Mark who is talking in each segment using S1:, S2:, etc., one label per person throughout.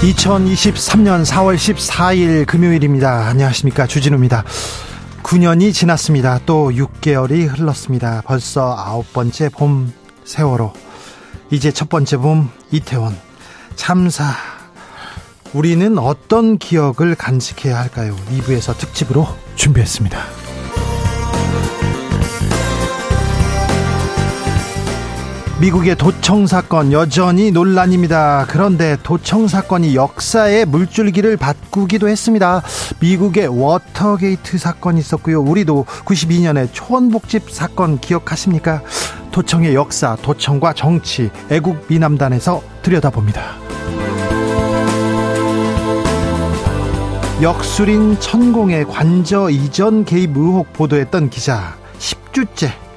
S1: 2023년 4월 14일 금요일입니다. 안녕하십니까. 주진우입니다. 9년이 지났습니다. 또 6개월이 흘렀습니다. 벌써 아홉 번째 봄 세월호. 이제 첫 번째 봄 이태원. 참사. 우리는 어떤 기억을 간직해야 할까요? 2부에서 특집으로 준비했습니다. 미국의 도청 사건 여전히 논란입니다. 그런데 도청 사건이 역사의 물줄기를 바꾸기도 했습니다. 미국의 워터게이트 사건이 있었고요. 우리도 92년에 초원복집 사건 기억하십니까? 도청의 역사, 도청과 정치, 애국 미남단에서 들여다봅니다. 역술인 천공의 관저 이전 개입 의혹 보도했던 기자 10주째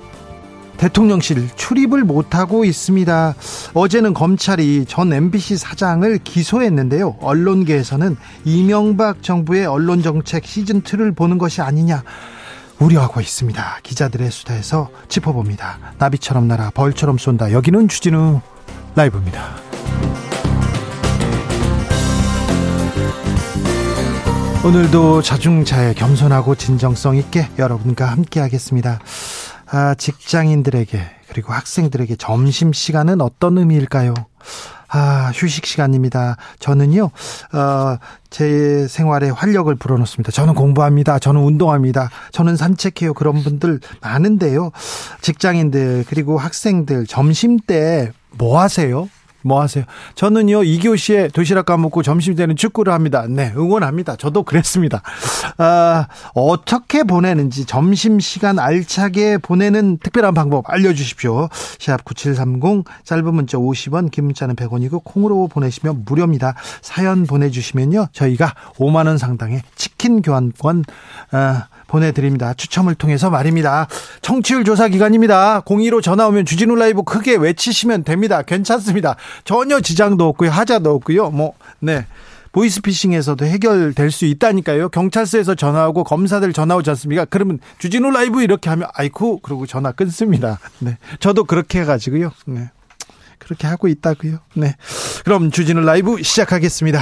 S1: 대통령실 출입을 못하고 있습니다. 어제는 검찰이 전 MBC 사장을 기소했는데요. 언론계에서는 이명박 정부의 언론정책 시즌2를 보는 것이 아니냐. 우려하고 있습니다. 기자들의 수다에서 짚어봅니다. 나비처럼 날아 벌처럼 쏜다. 여기는 주진우 라이브입니다. 오늘도 자중자애 겸손하고 진정성 있게 여러분과 함께 하겠습니다. 아, 직장인들에게 그리고 학생들에게 점심 시간은 어떤 의미일까요? 아, 휴식 시간입니다. 저는요, 어, 제 생활에 활력을 불어넣습니다. 저는 공부합니다. 저는 운동합니다. 저는 산책해요. 그런 분들 많은데요. 직장인들, 그리고 학생들, 점심 때 뭐 하세요? 뭐 하세요? 저는요, 2교시에 도시락 까먹고 점심 때는 축구를 합니다. 네, 응원합니다. 저도 그랬습니다. 아, 어떻게 보내는지 점심시간 알차게 보내는 특별한 방법 알려주십시오. 시합 9730, 짧은 문자 50원, 긴 문자는 100원이고, 콩으로 보내시면 무료입니다. 사연 보내주시면요, 저희가 5만원 상당의 치킨 교환권, 아, 보내드립니다. 추첨을 통해서 말입니다. 청취율 조사 기간입니다. 02로 전화 오면 주진우 라이브 크게 외치시면 됩니다. 괜찮습니다. 전혀 지장도 없고요. 하자도 없고요. 뭐, 네. 보이스피싱에서도 해결될 수 있다니까요. 경찰서에서 전화하고 검사들 전화 오지 않습니까? 그러면 주진우 라이브 이렇게 하면 아이쿠 그러고 전화 끊습니다. 네. 저도 그렇게 해가지고요. 네. 그렇게 하고 있다고요. 네. 그럼 주진우 라이브 시작하겠습니다.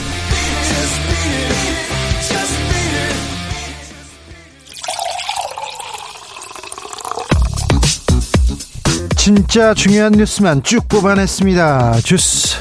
S1: 진짜 중요한 뉴스만 쭉 뽑아냈습니다. 주스.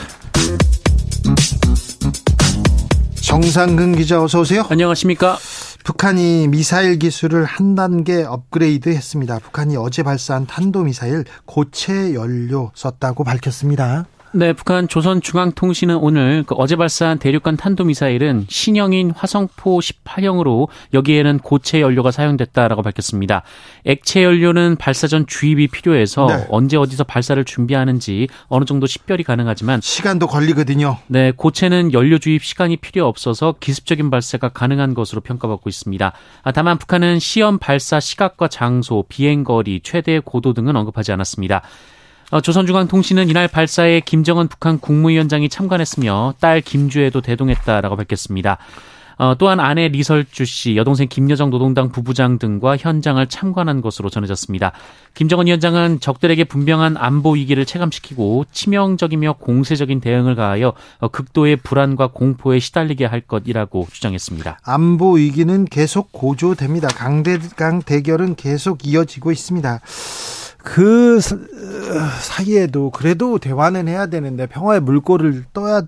S1: 정상근 기자 어서 오세요.
S2: 안녕하십니까?
S1: 북한이 미사일 기술을 한 단계 업그레이드 했습니다. 북한이 어제 발사한 탄도미사일 고체 연료 썼다고 밝혔습니다.
S2: 네, 북한 조선중앙통신은 오늘 그 어제 발사한 대륙간 탄도미사일은 신형인 화성포 18형으로 여기에는 고체 연료가 사용됐다라고 밝혔습니다. 액체 연료는 발사 전 주입이 필요해서 네. 언제 어디서 발사를 준비하는지 어느 정도 식별이 가능하지만
S1: 시간도 걸리거든요.
S2: 네, 고체는 연료 주입 시간이 필요 없어서 기습적인 발사가 가능한 것으로 평가받고 있습니다. 아, 다만 북한은 시험 발사 시각과 장소, 비행 거리, 최대 고도 등은 언급하지 않았습니다. 어, 조선중앙통신은 이날 발사에 김정은 북한 국무위원장이 참관했으며 딸 김주애도 대동했다라고 밝혔습니다. 어, 또한 아내 리설주 씨, 여동생 김여정 노동당 부부장 등과 현장을 참관한 것으로 전해졌습니다. 김정은 위원장은 적들에게 분명한 안보 위기를 체감시키고 치명적이며 공세적인 대응을 가하여 어, 극도의 불안과 공포에 시달리게 할 것이라고 주장했습니다.
S1: 안보 위기는 계속 고조됩니다. 강대강 대결은 계속 이어지고 있습니다. 그 사이에도 그래도 대화는 해야 되는데 평화의 물꼬를 떠야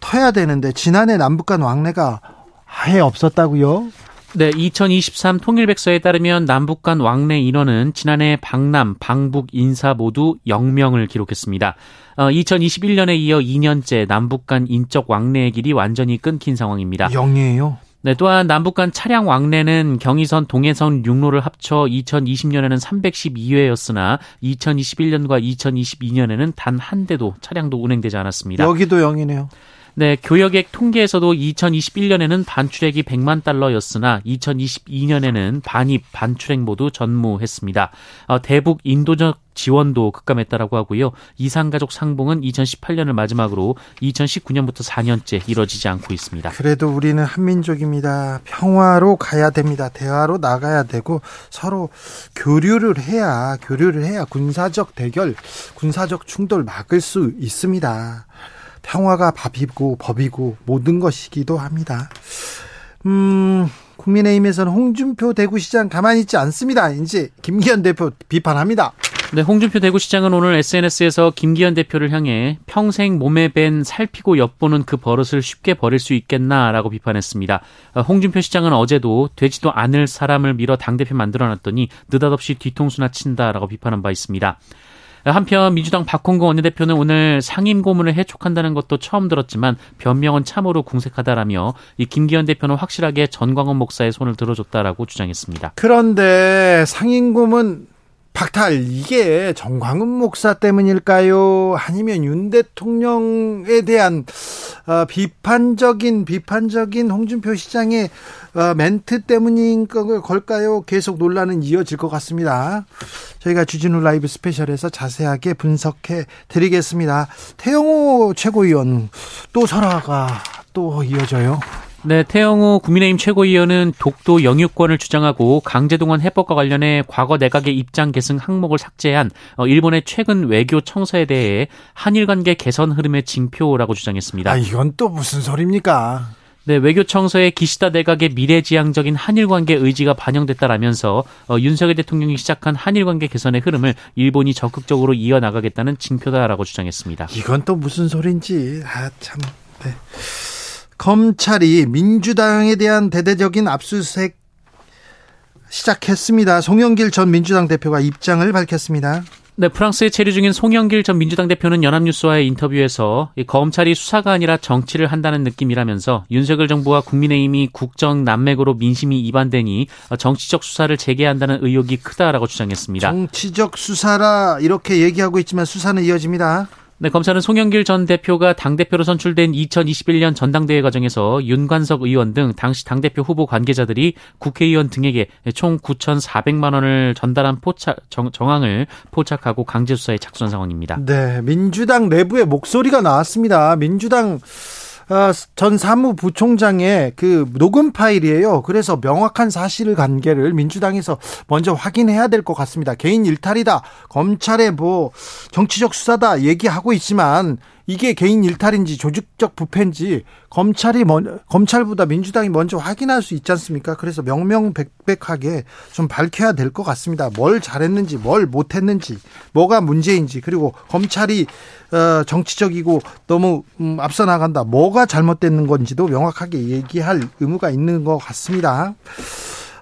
S1: 터야 되는데 지난해 남북 간 왕래가 아예 없었다고요?
S2: 네, 2023 통일백서에 따르면 남북 간 왕래 인원은 지난해 방남, 방북 인사 모두 0명을 기록했습니다. 어, 2021년에 이어 2년째 남북 간 인적 왕래의 길이 완전히 끊긴 상황입니다.
S1: 0이에요?
S2: 네, 또한 남북 간 차량 왕래는 경의선, 동해선, 육로를 합쳐 2020년에는 312회였으나 2021년과 2022년에는 단 한 대도 차량도 운행되지 않았습니다.
S1: 여기도 0이네요.
S2: 네, 교역액 통계에서도 2021년에는 반출액이 100만 달러였으나 2022년에는 반입, 반출액 모두 전무했습니다. 어, 대북 인도적 지원도 급감했다라고 하고요. 이상가족 상봉은 2018년을 마지막으로 2019년부터 4년째 이뤄지지 않고 있습니다.
S1: 그래도 우리는 한민족입니다. 평화로 가야 됩니다. 대화로 나가야 되고 서로 교류를 해야 교류를 해야 군사적 대결, 군사적 충돌 막을 수 있습니다. 평화가 밥이고 법이고 모든 것이기도 합니다. 음, 국민의힘에서는 홍준표 대구시장 가만히 있지 않습니다. 이제 김기현 대표 비판합니다.
S2: 네, 홍준표 대구시장은 오늘 SNS에서 김기현 대표를 향해 평생 몸에 밴 살피고 엿보는 그 버릇을 쉽게 버릴 수 있겠나라고 비판했습니다. 어, 홍준표 시장은 어제도 되지도 않을 사람을 밀어 당대표 만들어놨더니 느닷없이 뒤통수나 친다라고 비판한 바 있습니다. 한편 민주당 박홍근 원내대표는 오늘 상임 고문을 해촉한다는 것도 처음 들었지만 변명은 참으로 궁색하다라며 이 김기현 대표는 확실하게 전광훈 목사의 손을 들어줬다라고 주장했습니다.
S1: 그런데 상임 고문 박탈 이게 정광훈 목사 때문일까요? 아니면 윤 대통령에 대한 어, 비판적인 비판적인 홍준표 시장의 어, 멘트 때문인 걸까요? 계속 논란은 이어질 것 같습니다. 저희가 주진우 라이브 스페셜에서 자세하게 분석해 드리겠습니다. 태영호 최고위원 또 설화가 또 이어져요.
S2: 네, 태영호 국민의힘 최고위원은 독도 영유권을 주장하고 강제동원 해법과 관련해 과거 내각의 입장 계승 항목을 삭제한 어, 일본의 최근 외교 청서에 대해 한일 관계 개선 흐름의 징표라고 주장했습니다.
S1: 아, 이건 또 무슨 소리입니까?
S2: 네, 외교청서에 기시다 내각의 미래지향적인 한일 관계 의지가 반영됐다라면서 어, 윤석열 대통령이 시작한 한일 관계 개선의 흐름을 일본이 적극적으로 이어나가겠다는 징표다라고 주장했습니다.
S1: 이건 또 무슨 소리인지 아 참. 네. 검찰이 민주당에 대한 대대적인 압수수색 시작했습니다. 송영길 전 민주당 대표가 입장을 밝혔습니다.
S2: 네, 프랑스에 체류 중인 송영길 전 민주당 대표는 연합뉴스와의 인터뷰에서 검찰이 수사가 아니라 정치를 한다는 느낌이라면서 윤석열 정부와 국민의힘이 국정 난맥으로 민심이 이반되니 정치적 수사를 재개한다는 의혹이 크다라고 주장했습니다.
S1: 정치적 수사라 이렇게 얘기하고 있지만 수사는 이어집니다.
S2: 네, 검찰은 송영길 전 대표가 당대표로 선출된 2021년 전당대회 과정에서 윤관석 의원 등 당시 당대표 후보 관계자들이 국회의원 등에게 총 9,400만 원을 전달한 포착, 정, 정황을 포착하고 강제수사에 착수한 상황입니다.
S1: 네, 민주당 내부의 목소리가 나왔습니다. 민주당 어, 전 사무부총장의 그 녹음 파일이에요. 그래서 명확한 사실 관계를 민주당에서 먼저 확인해야 될 것 같습니다. 개인 일탈이다. 검찰의 뭐 정치적 수사다 얘기하고 있지만 이게 개인 일탈인지 조직적 부패인지 검찰이 먼 검찰보다 민주당이 먼저 확인할 수 있지 않습니까? 그래서 명명백백하게 좀 밝혀야 될 것 같습니다. 뭘 잘했는지, 뭘 못했는지, 뭐가 문제인지, 그리고 검찰이 어, 정치적이고 너무 음, 앞서 나간다. 뭐가 잘못됐는 건지도 명확하게 얘기할 의무가 있는 것 같습니다.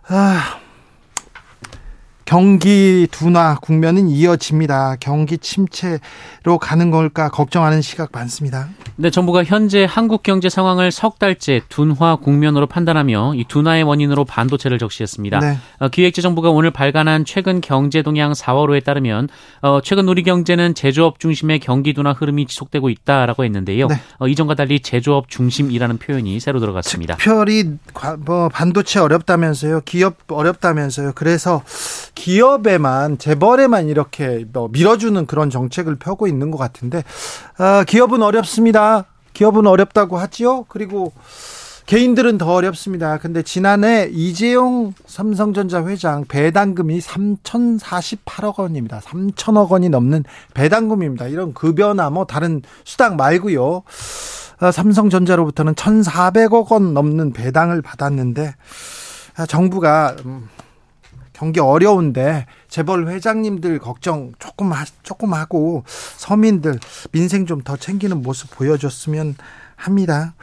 S1: 아. 경기 둔화 국면은 이어집니다. 경기 침체로 가는 걸까 걱정하는 시각 많습니다.
S2: 네, 정부가 현재 한국 경제 상황을 석 달째 둔화 국면으로 판단하며 이 둔화의 원인으로 반도체를 적시했습니다. 네. 어, 기획재정부가 오늘 발간한 최근 경제 동향 4월호에 따르면 어, 최근 우리 경제는 제조업 중심의 경기 둔화 흐름이 지속되고 있다라고 했는데요. 네. 어, 이전과 달리 제조업 중심이라는 표현이 새로 들어갔습니다.
S1: 특별히 뭐 반도체 어렵다면서요. 기업 어렵다면서요. 그래서 기업에만 재벌에만 이렇게 뭐 밀어주는 그런 정책을 펴고 있는 것 같은데 아, 기업은 어렵습니다. 기업은 어렵다고 하지요. 그리고 개인들은 더 어렵습니다. 근데 지난해 이재용 삼성전자 회장 배당금이 3,048억 원입니다. 3천억 원이 넘는 배당금입니다. 이런 급여나 뭐 다른 수당 말고요. 아, 삼성전자로부터는 1,400억 원 넘는 배당을 받았는데 아, 정부가 음, 경기 어려운데 재벌 회장님들 걱정 조금 하, 조금 하고 서민들 민생 좀 더 챙기는 모습 보여줬으면 합니다.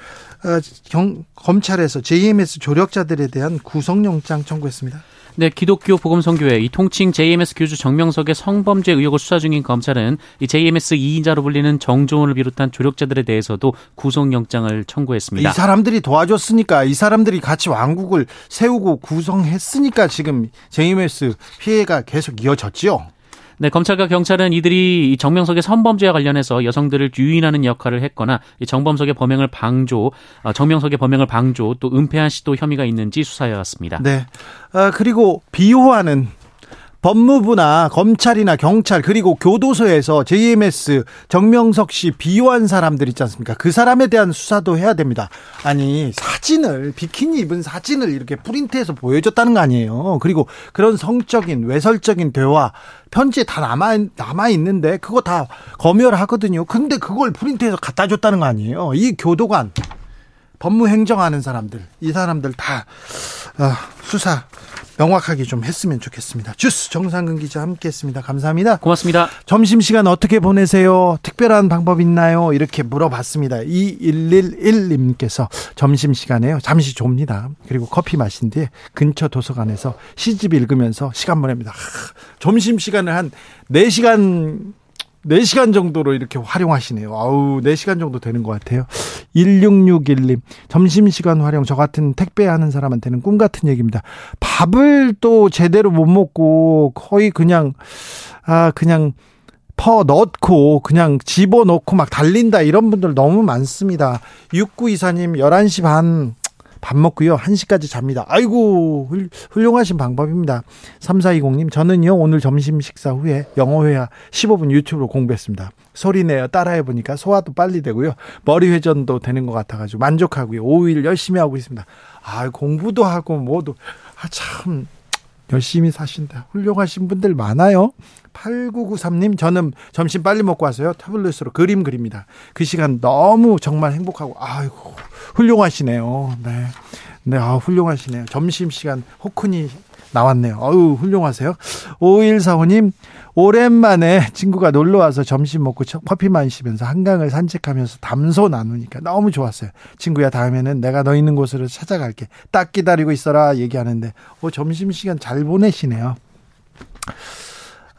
S1: 어, 경, 검찰에서 JMS 조력자들에 대한 구속영장 청구했습니다.
S2: 네, 기독교 복음성교회 이 통칭 JMS 교주 정명석의 성범죄 의혹을 수사 중인 검찰은 이 JMS 2인자로 불리는 정종원을 비롯한 조력자들에 대해서도 구속영장을 청구했습니다.
S1: 이 사람들이 도와줬으니까 이 사람들이 같이 왕국을 세우고 구성했으니까 지금 JMS 피해가 계속 이어졌지요.
S2: 네, 검찰과 경찰은 이들이 정명석의 성범죄와 관련해서 여성들을 유인하는 역할을 했거나 정범석의 범행을 방조, 어, 정명석의 범행을 방조 또 은폐한 시도 혐의가 있는지 수사해 왔습니다.
S1: 네. 아, 그리고 비호하는 법무부나 검찰이나 경찰 그리고 교도소에서 JMS 정명석 씨 비호한 사람들 있지 않습니까? 그 사람에 대한 수사도 해야 됩니다. 아니 사진을 비키니 입은 사진을 이렇게 프린트해서 보여줬다는 거 아니에요. 그리고 그런 성적인 외설적인 대화 편지에 다 남아 남아 있는데 그거 다 검열하거든요. 근데 그걸 프린트해서 갖다 줬다는 거 아니에요. 이 교도관 법무 행정하는 사람들 이 사람들 다 아, 수사 명확하게 좀 했으면 좋겠습니다. 주스 정상근 기자 함께했습니다. 감사합니다.
S2: 고맙습니다.
S1: 점심 시간 어떻게 보내세요? 특별한 방법 있나요? 이렇게 물어봤습니다. 2111님께서 점심 시간에요. 잠시 좁니다. 그리고 커피 마신 뒤에 근처 도서관에서 시집 읽으면서 시간 보냅니다. 점심 시간을 한 4시간 4시간 정도로 이렇게 활용하시네요. 아우, 4시간 정도 되는 것 같아요. 1661님, 점심시간 활용, 저 같은 택배하는 사람한테는 꿈 같은 얘기입니다. 밥을 또 제대로 못 먹고 거의 그냥, 아, 그냥 퍼 넣고 그냥 집어 넣고 막 달린다 이런 분들 너무 많습니다. 6924님 11시 반 밥 먹고요. 1시까지 잡니다. 아이고, 훌륭하신 방법입니다. 3420님, 저는요, 오늘 점심 식사 후에 영어회화 15분 유튜브로 공부했습니다. 소리내어 따라해보니까 소화도 빨리 되고요. 머리 회전도 되는 것 같아가지고 만족하고요. 5일 열심히 하고 있습니다. 아, 공부도 하고 뭐도, 아, 참, 열심히 사신다. 훌륭하신 분들 많아요. 8993님, 저는 점심 빨리 먹고 와서요. 태블릿으로 그림 그립니다. 그 시간 너무 정말 행복하고, 아이고, 훌륭하시네요. 네. 네, 아, 훌륭하시네요. 점심시간 호크니 나왔네요. 어우, 훌륭하세요. 5145님, 오랜만에 친구가 놀러 와서 점심 먹고 커피 마시면서 한강을 산책하면서 담소 나누니까 너무 좋았어요. 친구야, 다음에는 내가 너 있는 곳으로 찾아갈게. 딱 기다리고 있어라. 얘기하는데, 어, 점심시간 잘 보내시네요.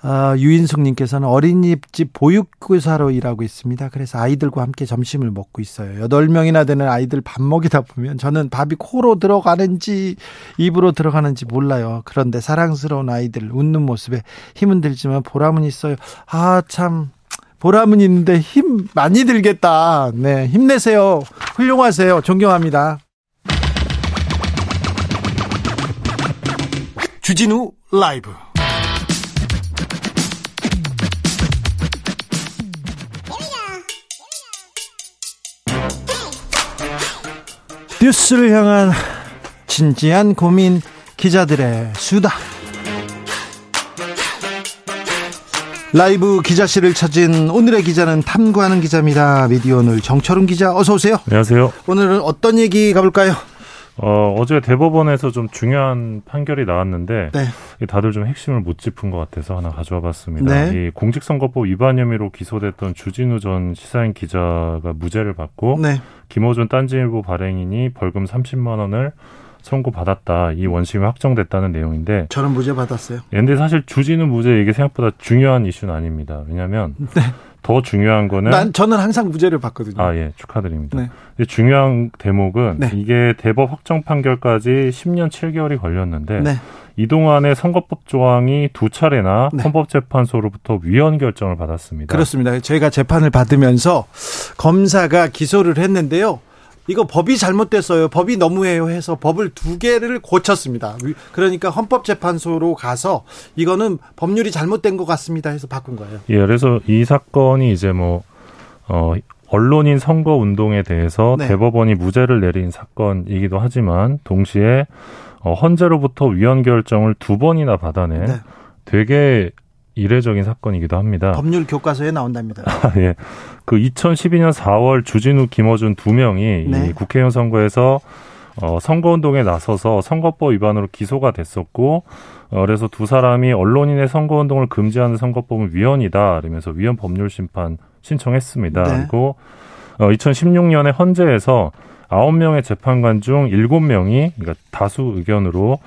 S1: 어, 유인숙님께서는 어린이집 보육교사로 일하고 있습니다. 그래서 아이들과 함께 점심을 먹고 있어요. 여덟 명이나 되는 아이들 밥 먹이다 보면 저는 밥이 코로 들어가는지 입으로 들어가는지 몰라요. 그런데 사랑스러운 아이들 웃는 모습에 힘은 들지만 보람은 있어요. 아, 참. 보람은 있는데 힘 많이 들겠다. 네, 힘내세요. 훌륭하세요. 존경합니다. 주진우 라이브 뉴스를 향한 진지한 고민 기자들의 수다. 라이브 기자실을 찾은 오늘의 기자는 탐구하는 기자입니다. 미디어 오늘 정철은 기자 어서 오세요.
S3: 안녕하세요.
S1: 오늘은 어떤 얘기 가볼까요?
S3: 어, 어제 대법원에서 좀 중요한 판결이 나왔는데 네. 다들 좀 핵심을 못 짚은 것 같아서 하나 가져와 봤습니다. 네. 이 공직선거법 위반 혐의로 기소됐던 주진우 전 시사인 기자가 무죄를 받고 네. 김호준 딴지일보 발행인이 벌금 30만 원을 선고받았다. 이 원심이 확정됐다는 내용인데
S1: 저는 무죄 받았어요.
S3: 근데 사실 주진우 무죄 이게 생각보다 중요한 이슈는 아닙니다. 왜냐하면 네. 더 중요한 거는
S1: 난 저는 항상 무죄를 받거든요.
S3: 아 예, 축하드립니다. 네. 중요한 대목은 네. 이게 대법 확정 판결까지 10년 7개월이 걸렸는데 네. 이 동안에 선거법 조항이 두 차례나 네. 헌법재판소로부터 위헌 결정을 받았습니다.
S1: 그렇습니다. 저희가 재판을 받으면서 검사가 기소를 했는데요. 이거 법이 잘못됐어요. 법이 너무해요 해서 법을 두 개를 고쳤습니다. 그러니까 헌법재판소로 가서 이거는 법률이 잘못된 것 같습니다 해서 바꾼 거예요.
S3: 예, 그래서 이 사건이 이제 뭐, 어, 언론인 선거 운동에 대해서 네. 대법원이 무죄를 내린 사건이기도 하지만 동시에 어, 헌재로부터 위헌 결정을 두 번이나 받아낸 네. 되게 이례적인 사건이기도 합니다.
S1: 법률 교과서에 나온답니다.
S3: 아, 예. 그 2012년 4월 주진우, 김어준 두 명이 네. 이 국회의원 선거에서 어, 선거운동에 나서서 선거법 위반으로 기소가 됐었고, 어, 그래서 두 사람이 언론인의 선거운동을 금지하는 선거법은 위헌이다. 이러면서 위헌 법률 심판 신청했습니다. 네. 그리고 어, 2016년에 헌재에서 9명의 재판관 중 7명이 그러니까 다수 의견으로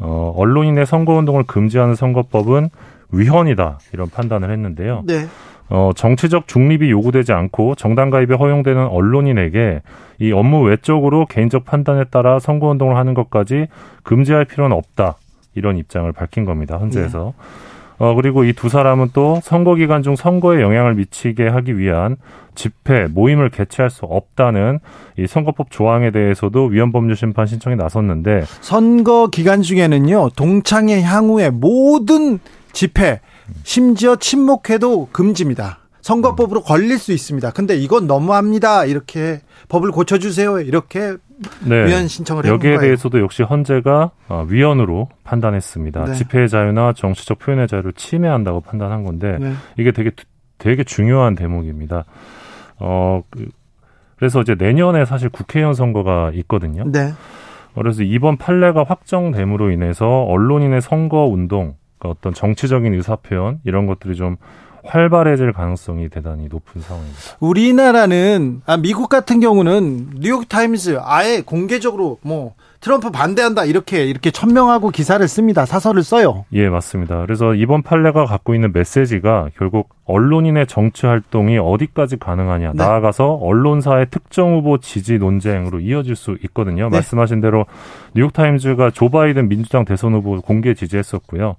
S3: 어, 언론인의 선거운동을 금지하는 선거법은 위헌이다 이런 판단을 했는데요. 네. 어, 정치적 중립이 요구되지 않고 정당 가입에 허용되는 언론인에게 이 업무 외적으로 개인적 판단에 따라 선거 운동을 하는 것까지 금지할 필요는 없다. 이런 입장을 밝힌 겁니다. 헌재에서. 네. 어, 그리고 이 두 사람은 또 선거 기간 중 선거에 영향을 미치게 하기 위한 집회, 모임을 개최할 수 없다는 이 선거법 조항에 대해서도 위헌법률 심판 신청에 나섰는데
S1: 선거 기간 중에는요, 동창회 향후에 모든 집회, 심지어 침묵회도 금지입니다. 선거법으로 걸릴 수 있습니다. 근데 이건 너무합니다. 이렇게 법을 고쳐주세요. 이렇게 네. 위헌 신청을
S3: 해본 여기에. 대해서도 역시 헌재가 어, 위헌으로 판단했습니다. 네. 집회의 자유나 정치적 표현의 자유를 침해한다고 판단한 건데 네. 이게 되게 되게 중요한 대목입니다. 어 그, 그래서 이제 내년에 사실 국회의원 선거가 있거든요. 네. 그래서 이번 판례가 확정됨으로 인해서 언론인의 선거 운동, 그러니까 어떤 정치적인 의사 표현 이런 것들이 좀 활발해질 가능성이 대단히 높은 상황입니다.
S1: 우리나라는 아 미국 같은 경우는 뉴욕 타임즈 아예 공개적으로 뭐 트럼프 반대한다 이렇게 이렇게 천명하고 기사를 씁니다. 사설을 써요.
S3: 예, 맞습니다. 그래서 이번 판례가 갖고 있는 메시지가 결국 언론인의 정치 활동이 어디까지 가능하냐. 네. 나아가서 언론사의 특정 후보 지지 논쟁으로 이어질 수 있거든요. 네. 말씀하신 대로 뉴욕 타임즈가 조 바이든 민주당 대선 후보 공개 지지했었고요.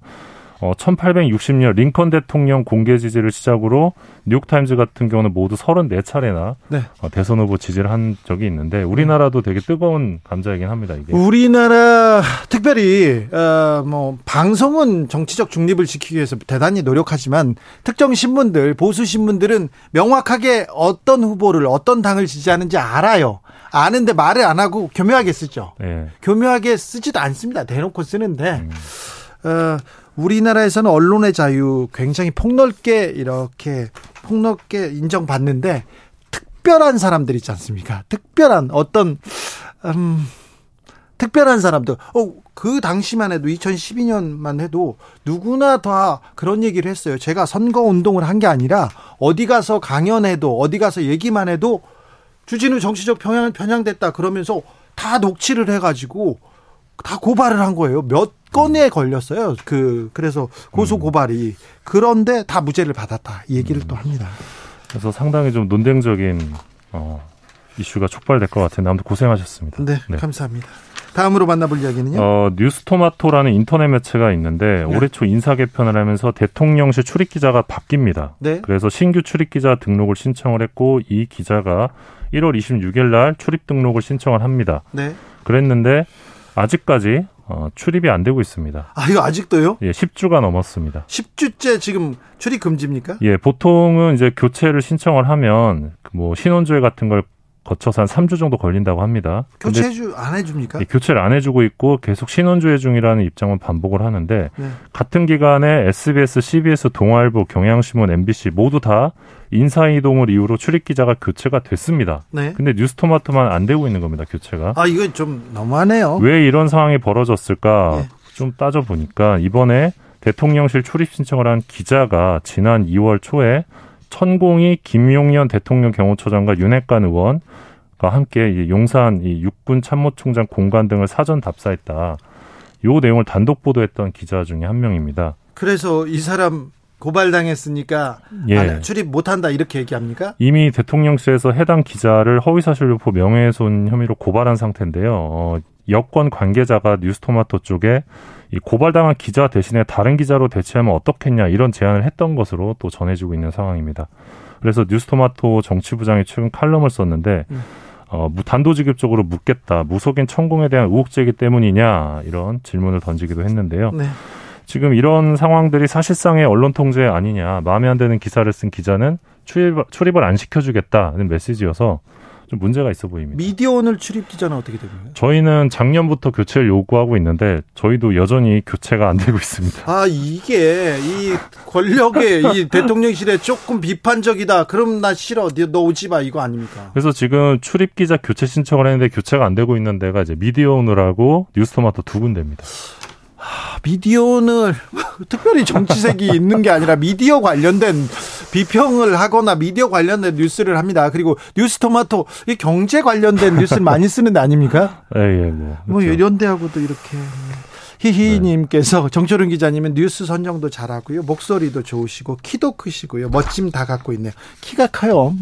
S3: 어, 1860년 링컨 대통령 공개 지지를 시작으로 뉴욕타임즈 같은 경우는 모두 34차례나 네. 어, 대선 후보 지지를 한 적이 있는데 우리나라도 되게 뜨거운 감자이긴 합니다. 이게.
S1: 우리나라 특별히 어, 뭐 방송은 정치적 중립을 지키기 위해서 대단히 노력하지만 특정 신문들 보수 신문들은 명확하게 어떤 후보를 어떤 당을 지지하는지 알아요. 아는데 말을 안 하고 교묘하게 쓰죠. 네. 교묘하게 쓰지도 않습니다. 대놓고 쓰는데 음. 어, 우리나라에서는 언론의 자유 굉장히 폭넓게 이렇게 폭넓게 인정받는데 특별한 사람들 있지 않습니까? 특별한 어떤 음 특별한 사람들. 어, 그 당시만 해도 2012년만 해도 누구나 다 그런 얘기를 했어요. 제가 선거 운동을 한 게 아니라 어디 가서 강연해도 어디 가서 얘기만 해도 주진우 정치적 편향 편향됐다 그러면서 다 녹취를 해가지고 다 고발을 한 거예요. 몇 건에 걸렸어요. 그 그래서 고소 음. 고발이 그런데 다 무죄를 받았다 이 얘기를 음. 또 합니다.
S3: 그래서 상당히 좀 논쟁적인 어, 이슈가 촉발될 것 같은데 아무튼 고생하셨습니다.
S1: 네, 네. 감사합니다. 다음으로 만나볼 이야기는요.
S3: 어, 뉴스토마토라는 인터넷 매체가 있는데 네. 올해 초 인사 개편을 하면서 대통령실 출입 기자가 바뀝니다. 네. 그래서 신규 출입 기자 등록을 신청을 했고 이 기자가 1월 26일 날 출입 등록을 신청을 합니다. 네. 그랬는데 아직까지 어, 출입이 안 되고 있습니다.
S1: 아, 이거 아직도요?
S3: 예, 10주가 넘었습니다.
S1: 10주째 지금 출입 금지입니까?
S3: 예, 보통은 이제 교체를 신청을 하면 뭐 신원조회 같은 걸 거쳐서 한 3주 정도 걸린다고 합니다.
S1: 교체 안 해줍니까?
S3: 예, 교체를 안 해주고 있고 계속 신원조회 중이라는 입장은 반복을 하는데 네. 같은 기간에 SBS, CBS, 동아일보, 경향신문, MBC 모두 다 인사이동을 이유로 출입 기자가 교체가 됐습니다. 네. 근데 뉴스토마토만 안 되고 있는 겁니다. 교체가.
S1: 아 이거 좀 너무하네요.
S3: 왜 이런 상황이 벌어졌을까 네. 좀 따져 보니까 이번에 대통령실 출입 신청을 한 기자가 지난 2월 초에 천공이 김용현 대통령 경호처장과 윤핵관 의원 과 함께 용산 이 육군 참모총장 공간 등을 사전 답사했다. 요 내용을 단독 보도했던 기자 중에 한 명입니다.
S1: 그래서 이 사람 고발당했으니까 예. 출입 못한다 이렇게 얘기합니까?
S3: 이미 대통령실에서 해당 기자를 허위사실유포 명예훼손 혐의로 고발한 상태인데요. 어, 여권 관계자가 뉴스토마토 쪽에 이 고발당한 기자 대신에 다른 기자로 대체하면 어떻겠냐 이런 제안을 했던 것으로 또 전해지고 있는 상황입니다. 그래서 뉴스토마토 정치부장이 최근 칼럼을 썼는데 음. 어, 단도직입적으로 묻겠다. 무속인 천공에 대한 의혹 제기 때문이냐 이런 질문을 던지기도 했는데요. 네. 지금 이런 상황들이 사실상의 언론 통제 아니냐. 마음에 안 드는 기사를 쓴 기자는 출입, 출입을 안 시켜주겠다는 메시지여서 좀 문제가 있어 보입니다.
S1: 미디어 오늘 출입 기자는 어떻게 됩니까?
S3: 저희는 작년부터 교체를 요구하고 있는데 저희도 여전히 교체가 안 되고 있습니다.
S1: 아 이게 이 권력의 이 대통령실에 조금 비판적이다. 그럼 나 싫어. 너 오지 마 이거 아닙니까?
S3: 그래서 지금 출입 기자 교체 신청을 했는데 교체가 안 되고 있는 데가 이제 미디어 오늘하고 뉴스토마토 두 군데입니다.
S1: 미디어는 특별히 정치색이 있는 게 아니라 미디어 관련된 비평을 하거나 미디어 관련된 뉴스를 합니다. 그리고 뉴스토마토 이 경제 관련된 뉴스를 많이 쓰는 데 아닙니까?
S3: 예, 예, 뭐.
S1: 뭐 그렇죠. 이런 데하고도 이렇게 히히님께서 네. 정철운 기자님은 뉴스 선정도 잘하고요. 목소리도 좋으시고 키도 크시고요. 멋짐 다 갖고 있네요. 키가 커요.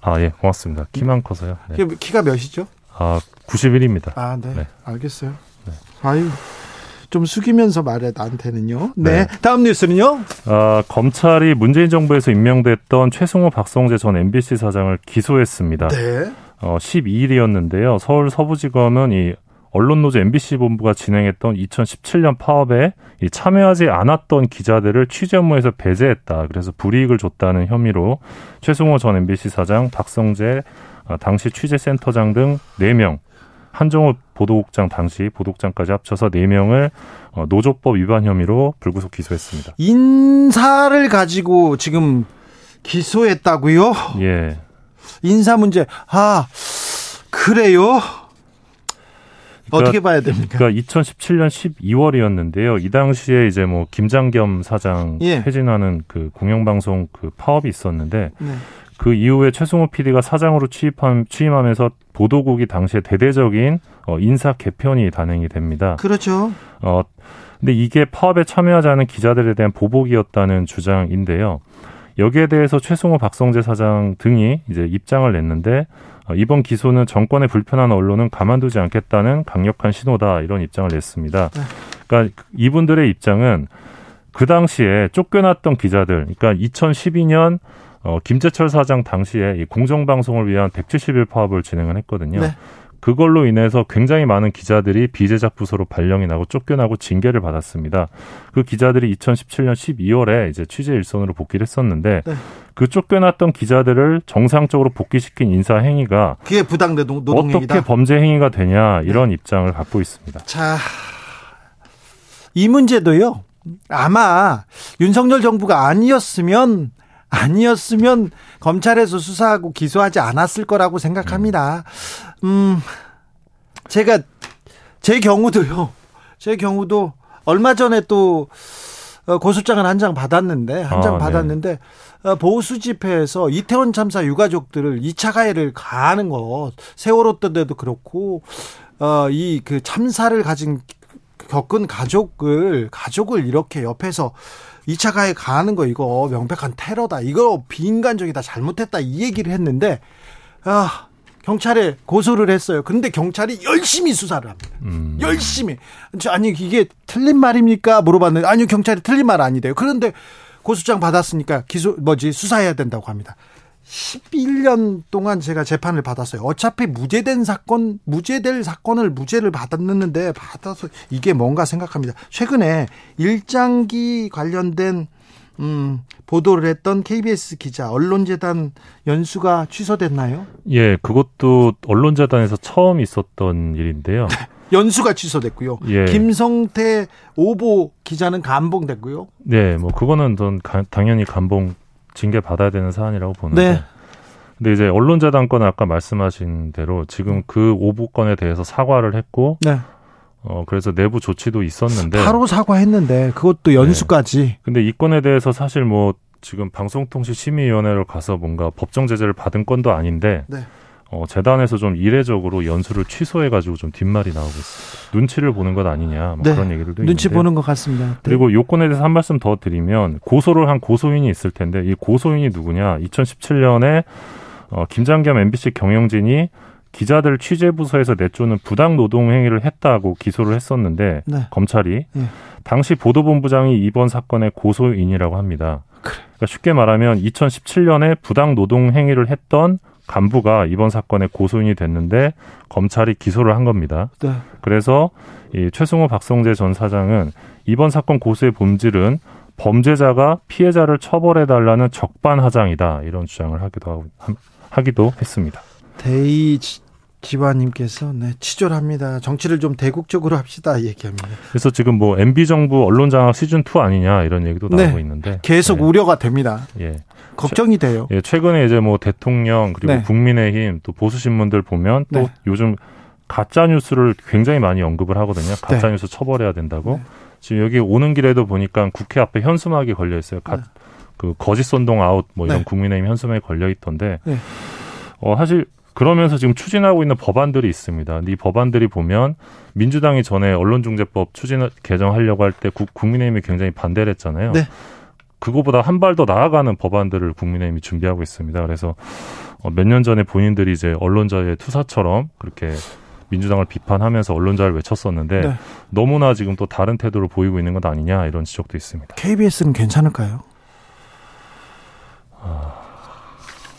S3: 아, 예, 고맙습니다. 키만 커서요.
S1: 네. 키가 몇이죠?
S3: 아, 91입니다.
S1: 아, 네. 네. 알겠어요. 네. 아유. 좀 숙이면서 말해 나한테는요. 네. 네. 다음 뉴스는요.
S3: 아, 검찰이 문재인 정부에서 임명됐던 최승호 박성재 전 MBC 사장을 기소했습니다. 네. 어, 12일이었는데요. 서울 서부지검은 이 언론노조 MBC 본부가 진행했던 2017년 파업에 참여하지 않았던 기자들을 취재 업무에서 배제했다. 그래서 불이익을 줬다는 혐의로 최승호 전 MBC 사장, 박성재 아, 당시 취재센터장 등 4명, 한정호 보도국장 당시 보도국장까지 합쳐서 4명을 어, 노조법 위반 혐의로 불구속 기소했습니다.
S1: 인사를 가지고 지금 기소했다고요?
S3: 예.
S1: 인사 문제. 아, 그래요? 그러니까, 어떻게 봐야 됩니까?
S3: 그러니까 2017년 12월이었는데요. 이 당시에 이제 뭐 김장겸 사장 예. 퇴진하는 그 공영방송 그 파업이 있었는데 네. 그 이후에 최승호 PD가 사장으로 취임함, 취임하면서 보도국이 당시에 대대적인 어, 인사 개편이 단행이 됩니다.
S1: 그렇죠.
S3: 어, 근데 이게 파업에 참여하지 않은 기자들에 대한 보복이었다는 주장인데요. 여기에 대해서 최승호 박성재 사장 등이 이제 입장을 냈는데 어, 이번 기소는 정권의 불편한 언론은 가만두지 않겠다는 강력한 신호다 이런 입장을 냈습니다. 네. 그러니까 이분들의 입장은 그 당시에 쫓겨났던 기자들, 그러니까 2012년 어, 김재철 사장 당시에 이 공정방송을 위한 170일 파업을 진행을 했거든요. 네. 그걸로 인해서 굉장히 많은 기자들이 비제작 부서로 발령이 나고 쫓겨나고 징계를 받았습니다. 그 기자들이 2017년 12월에 이제 취재 일선으로 복귀를 했었는데 네. 그 쫓겨났던 기자들을 정상적으로 복귀시킨 인사 행위가
S1: 그게 부당 노동.
S3: 어떻게 범죄 행위가 되냐 이런 네. 입장을 갖고 있습니다.
S1: 자, 이 문제도요. 아마 윤석열 정부가 아니었으면 아니었으면 검찰에서 수사하고 기소하지 않았을 거라고 생각합니다. 음, 제가 제 경우도요. 제 경우도 얼마 전에 또 어, 고소장을 한 장 받았는데 한장 아, 네. 받았는데 네. 보수 집회에서 이태원 참사 유가족들을 2차 가해를 가하는 것 세월호 때도 그렇고 어, 이 그 참사를 가진 겪은 가족을 가족을 이렇게 옆에서 2차 가해 가하는 거 이거 명백한 테러다. 이거 비인간적이다. 잘못했다. 이 얘기를 했는데 아, 경찰에 고소를 했어요. 그런데 경찰이 열심히 수사를 합니다. 음. 열심히. 아니 이게 틀린 말입니까? 물어봤는데 아니요 경찰이 틀린 말 아니대요. 그런데 고소장 받았으니까 기소 뭐지 수사해야 된다고 합니다. 11년 동안 제가 재판을 받았어요. 어차피 무죄된 사건, 무죄될 사건을 무죄를 받았는데 받아서 이게 뭔가 생각합니다. 최근에 일장기 관련된 음, 보도를 했던 KBS 기자 언론재단 연수가 취소됐나요?
S3: 예, 그것도 언론재단에서 처음 있었던 일인데요.
S1: 연수가 취소됐고요. 예. 김성태 오보 기자는 감봉됐고요.
S3: 네, 뭐 그거는 전 당연히 감봉 징계 받아야 되는 사안이라고 보는데. 네. 근데 이제 언론재단 건은 아까 말씀하신 대로 지금 그 오보 건에 대해서 사과를 했고. 네. 어, 그래서 내부 조치도 있었는데.
S1: 바로 사과했는데 그것도 연수까지. 네.
S3: 근데 이 건에 대해서 사실 뭐 지금 방송통신심의위원회로 가서 뭔가 법정 제재를 받은 건도 아닌데. 네. 어, 재단에서 좀 이례적으로 연수를 취소해가지고 좀 뒷말이 나오고 있어요. 눈치를 보는 것 아니냐 뭐 네, 그런 얘기들도
S1: 눈치
S3: 있는데.
S1: 보는 것 같습니다. 네.
S3: 그리고 요건에 대해서 한 말씀 더 드리면 고소를 한 고소인이 있을 텐데 이 고소인이 누구냐? 2017년에 어, 김장겸 MBC 경영진이 기자들 취재 부서에서 내쫓는 부당 노동 행위를 했다고 기소를 했었는데 네. 검찰이 네. 당시 보도본부장이 이번 사건의 고소인이라고 합니다. 그러니까 쉽게 말하면 2017년에 부당 노동 행위를 했던 간부가 이번 사건에 고소인이 됐는데 검찰이 기소를 한 겁니다. 네. 그래서 이 최승호 박성재 전 사장은 이번 사건 고소의 본질은 범죄자가 피해자를 처벌해 달라는 적반하장이다 이런 주장을 하기도 하고 하기도 했습니다.
S1: 대의 지화님께서 네, 치졸합니다. 정치를 좀 대국적으로 합시다 얘기합니다.
S3: 그래서 지금 뭐 MB 정부 언론 장악 시즌 2 아니냐 이런 얘기도 네, 나오고 있는데
S1: 계속 네. 우려가 됩니다. 예. 걱정이 돼요.
S3: 예, 최근에 이제 뭐 대통령 그리고 네. 국민의힘 또 보수 신문들 보면 또 네. 요즘 가짜 뉴스를 굉장히 많이 언급을 하거든요. 가짜 뉴스 네. 처벌해야 된다고. 네. 지금 여기 오는 길에도 보니까 국회 앞에 현수막이 걸려 있어요. 가, 네. 그 거짓 선동 아웃 뭐 이런 네. 국민의힘 현수막이 걸려 있던데. 네. 어 사실 그러면서 지금 추진하고 있는 법안들이 있습니다. 이 법안들이 보면 민주당이 전에 언론중재법 추진 개정하려고 할 때 국민의힘이 굉장히 반대를 했잖아요. 네. 그거보다 한 발 더 나아가는 법안들을 국민의힘이 준비하고 있습니다. 그래서 어, 몇년 전에 본인들이 이제 언론자유 투사처럼 그렇게 민주당을 비판하면서 언론자유를 외쳤었는데 네. 너무나 지금 또 다른 태도를 보이고 있는 것 아니냐 이런 지적도 있습니다.
S1: KBS는 괜찮을까요?
S3: 아,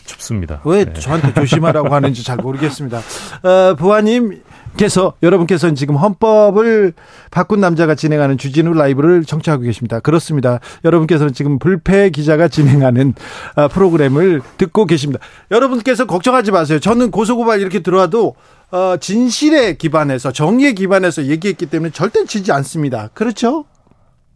S3: 춥습니다.
S1: 왜 네. 저한테 조심하라고 하는지 잘 모르겠습니다. 어, 부하님 께서 여러분께서는 지금 헌법을 바꾼 남자가 진행하는 주진우 라이브를 청취하고 계십니다. 그렇습니다. 여러분께서는 지금 불패 기자가 진행하는 아, 프로그램을 듣고 계십니다. 여러분께서 걱정하지 마세요. 저는 고소고발 이렇게 들어와도 어, 진실에 기반해서 정의에 기반해서 얘기했기 때문에 절대 지지 않습니다. 그렇죠?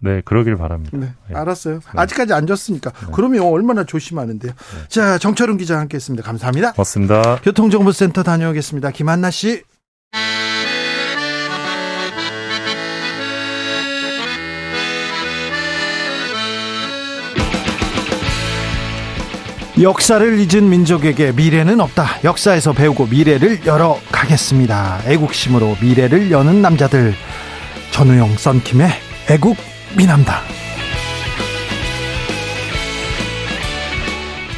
S3: 네, 그러길 바랍니다.
S1: 네, 네. 알았어요. 네. 아직까지 안 졌으니까. 네. 그러면 얼마나 조심하는데요. 네. 자, 정철훈 기자 함께 했습니다. 감사합니다.
S3: 고맙습니다.
S1: 교통정보센터 다녀오겠습니다. 김한나 씨. 역사를 잊은 민족에게 미래는 없다. 역사에서 배우고 미래를 열어 가겠습니다. 애국심으로 미래를 여는 남자들. 전우용 썬킴의 애국 미남당.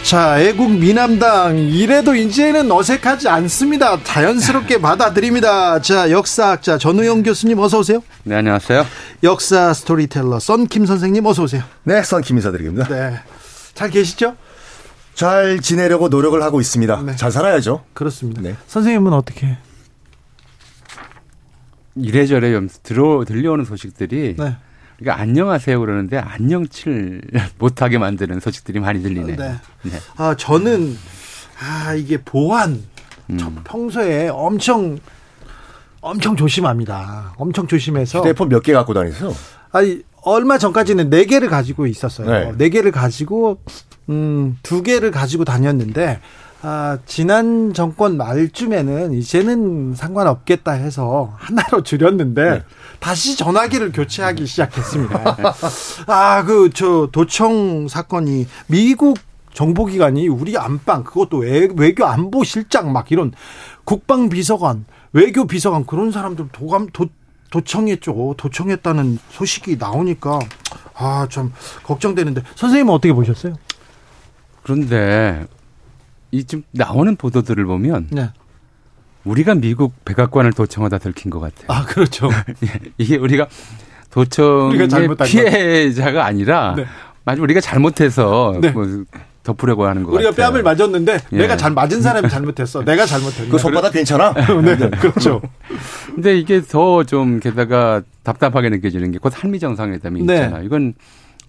S1: 자, 애국 미남당 이래도 이제는 어색하지 않습니다. 자연스럽게 받아들입니다. 자, 역사학자 전우용 교수님 어서 오세요.
S4: 네, 안녕하세요.
S1: 역사 스토리텔러 썬킴 선생님 어서 오세요.
S5: 네, 썬킴 인사드립니다.
S1: 네. 잘 계시죠?
S5: 잘 지내려고 노력을 하고 있습니다. 네. 잘 살아야죠.
S1: 그렇습니다. 네. 선생님은 어떻게?
S4: 이래저래 들어 들려오는 소식들이 네. 그러니까 안녕하세요 그러는데 안녕칠 못하게 만드는 소식들이 많이 들리네요. 네.
S1: 네. 아 저는 아 이게 보안 음. 평소에 엄청 엄청 조심합니다. 엄청 조심해서
S5: 휴대폰 몇 개 갖고 다니세요?
S1: 아니 얼마 전까지는 네 개를 가지고 있었어요. 네, 네 개를 가지고 음, 두 개를 가지고 다녔는데 아, 지난 정권 말쯤에는 이제는 상관없겠다 해서 하나로 줄였는데 네. 다시 전화기를 교체하기 시작했습니다. 아, 그 저 도청 사건이 미국 정보기관이 우리 안방 그것도 외, 외교 안보 실장 막 이런 국방 비서관 외교 비서관 그런 사람들 도감 도, 도청했죠. 도청했다는 소식이 나오니까 아좀 걱정되는데 선생님은 어떻게 보셨어요?
S4: 그런데 이 지금 나오는 보도들을 보면 네. 우리가 미국 백악관을 도청하다 들킨 것 같아요.
S1: 아 그렇죠.
S4: 예, 이게 우리가 도청의 피해자가 아니라 네. 우리가 잘못해서 네. 뭐 덮으려고 하는 거
S1: 우리가
S4: 같아요.
S1: 뺨을 맞았는데 예. 내가 잘 맞은 사람이 잘못했어. 내가 잘못했네.
S5: 그 손바닥 괜찮아?
S1: 네, 네, 그렇죠.
S4: 근데 이게 더 좀 게다가 답답하게 느껴지는 게 곧 한미 정상회담이 네. 있잖아요. 이건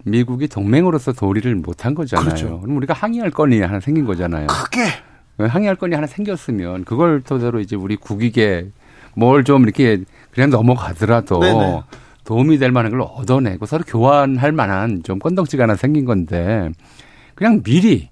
S4: 미국이 동맹으로서 도리를 못한 거잖아요. 그렇죠. 그럼 우리가 항의할 건이 하나 생긴 거잖아요.
S1: 크게
S4: 항의할 건이 하나 생겼으면 그걸 토대로 이제 우리 국익에 뭘 좀 이렇게 그냥 넘어가더라도 네네. 도움이 될 만한 걸 얻어내고 서로 교환할 만한 좀 건덕지가 하나 생긴 건데 그냥 미리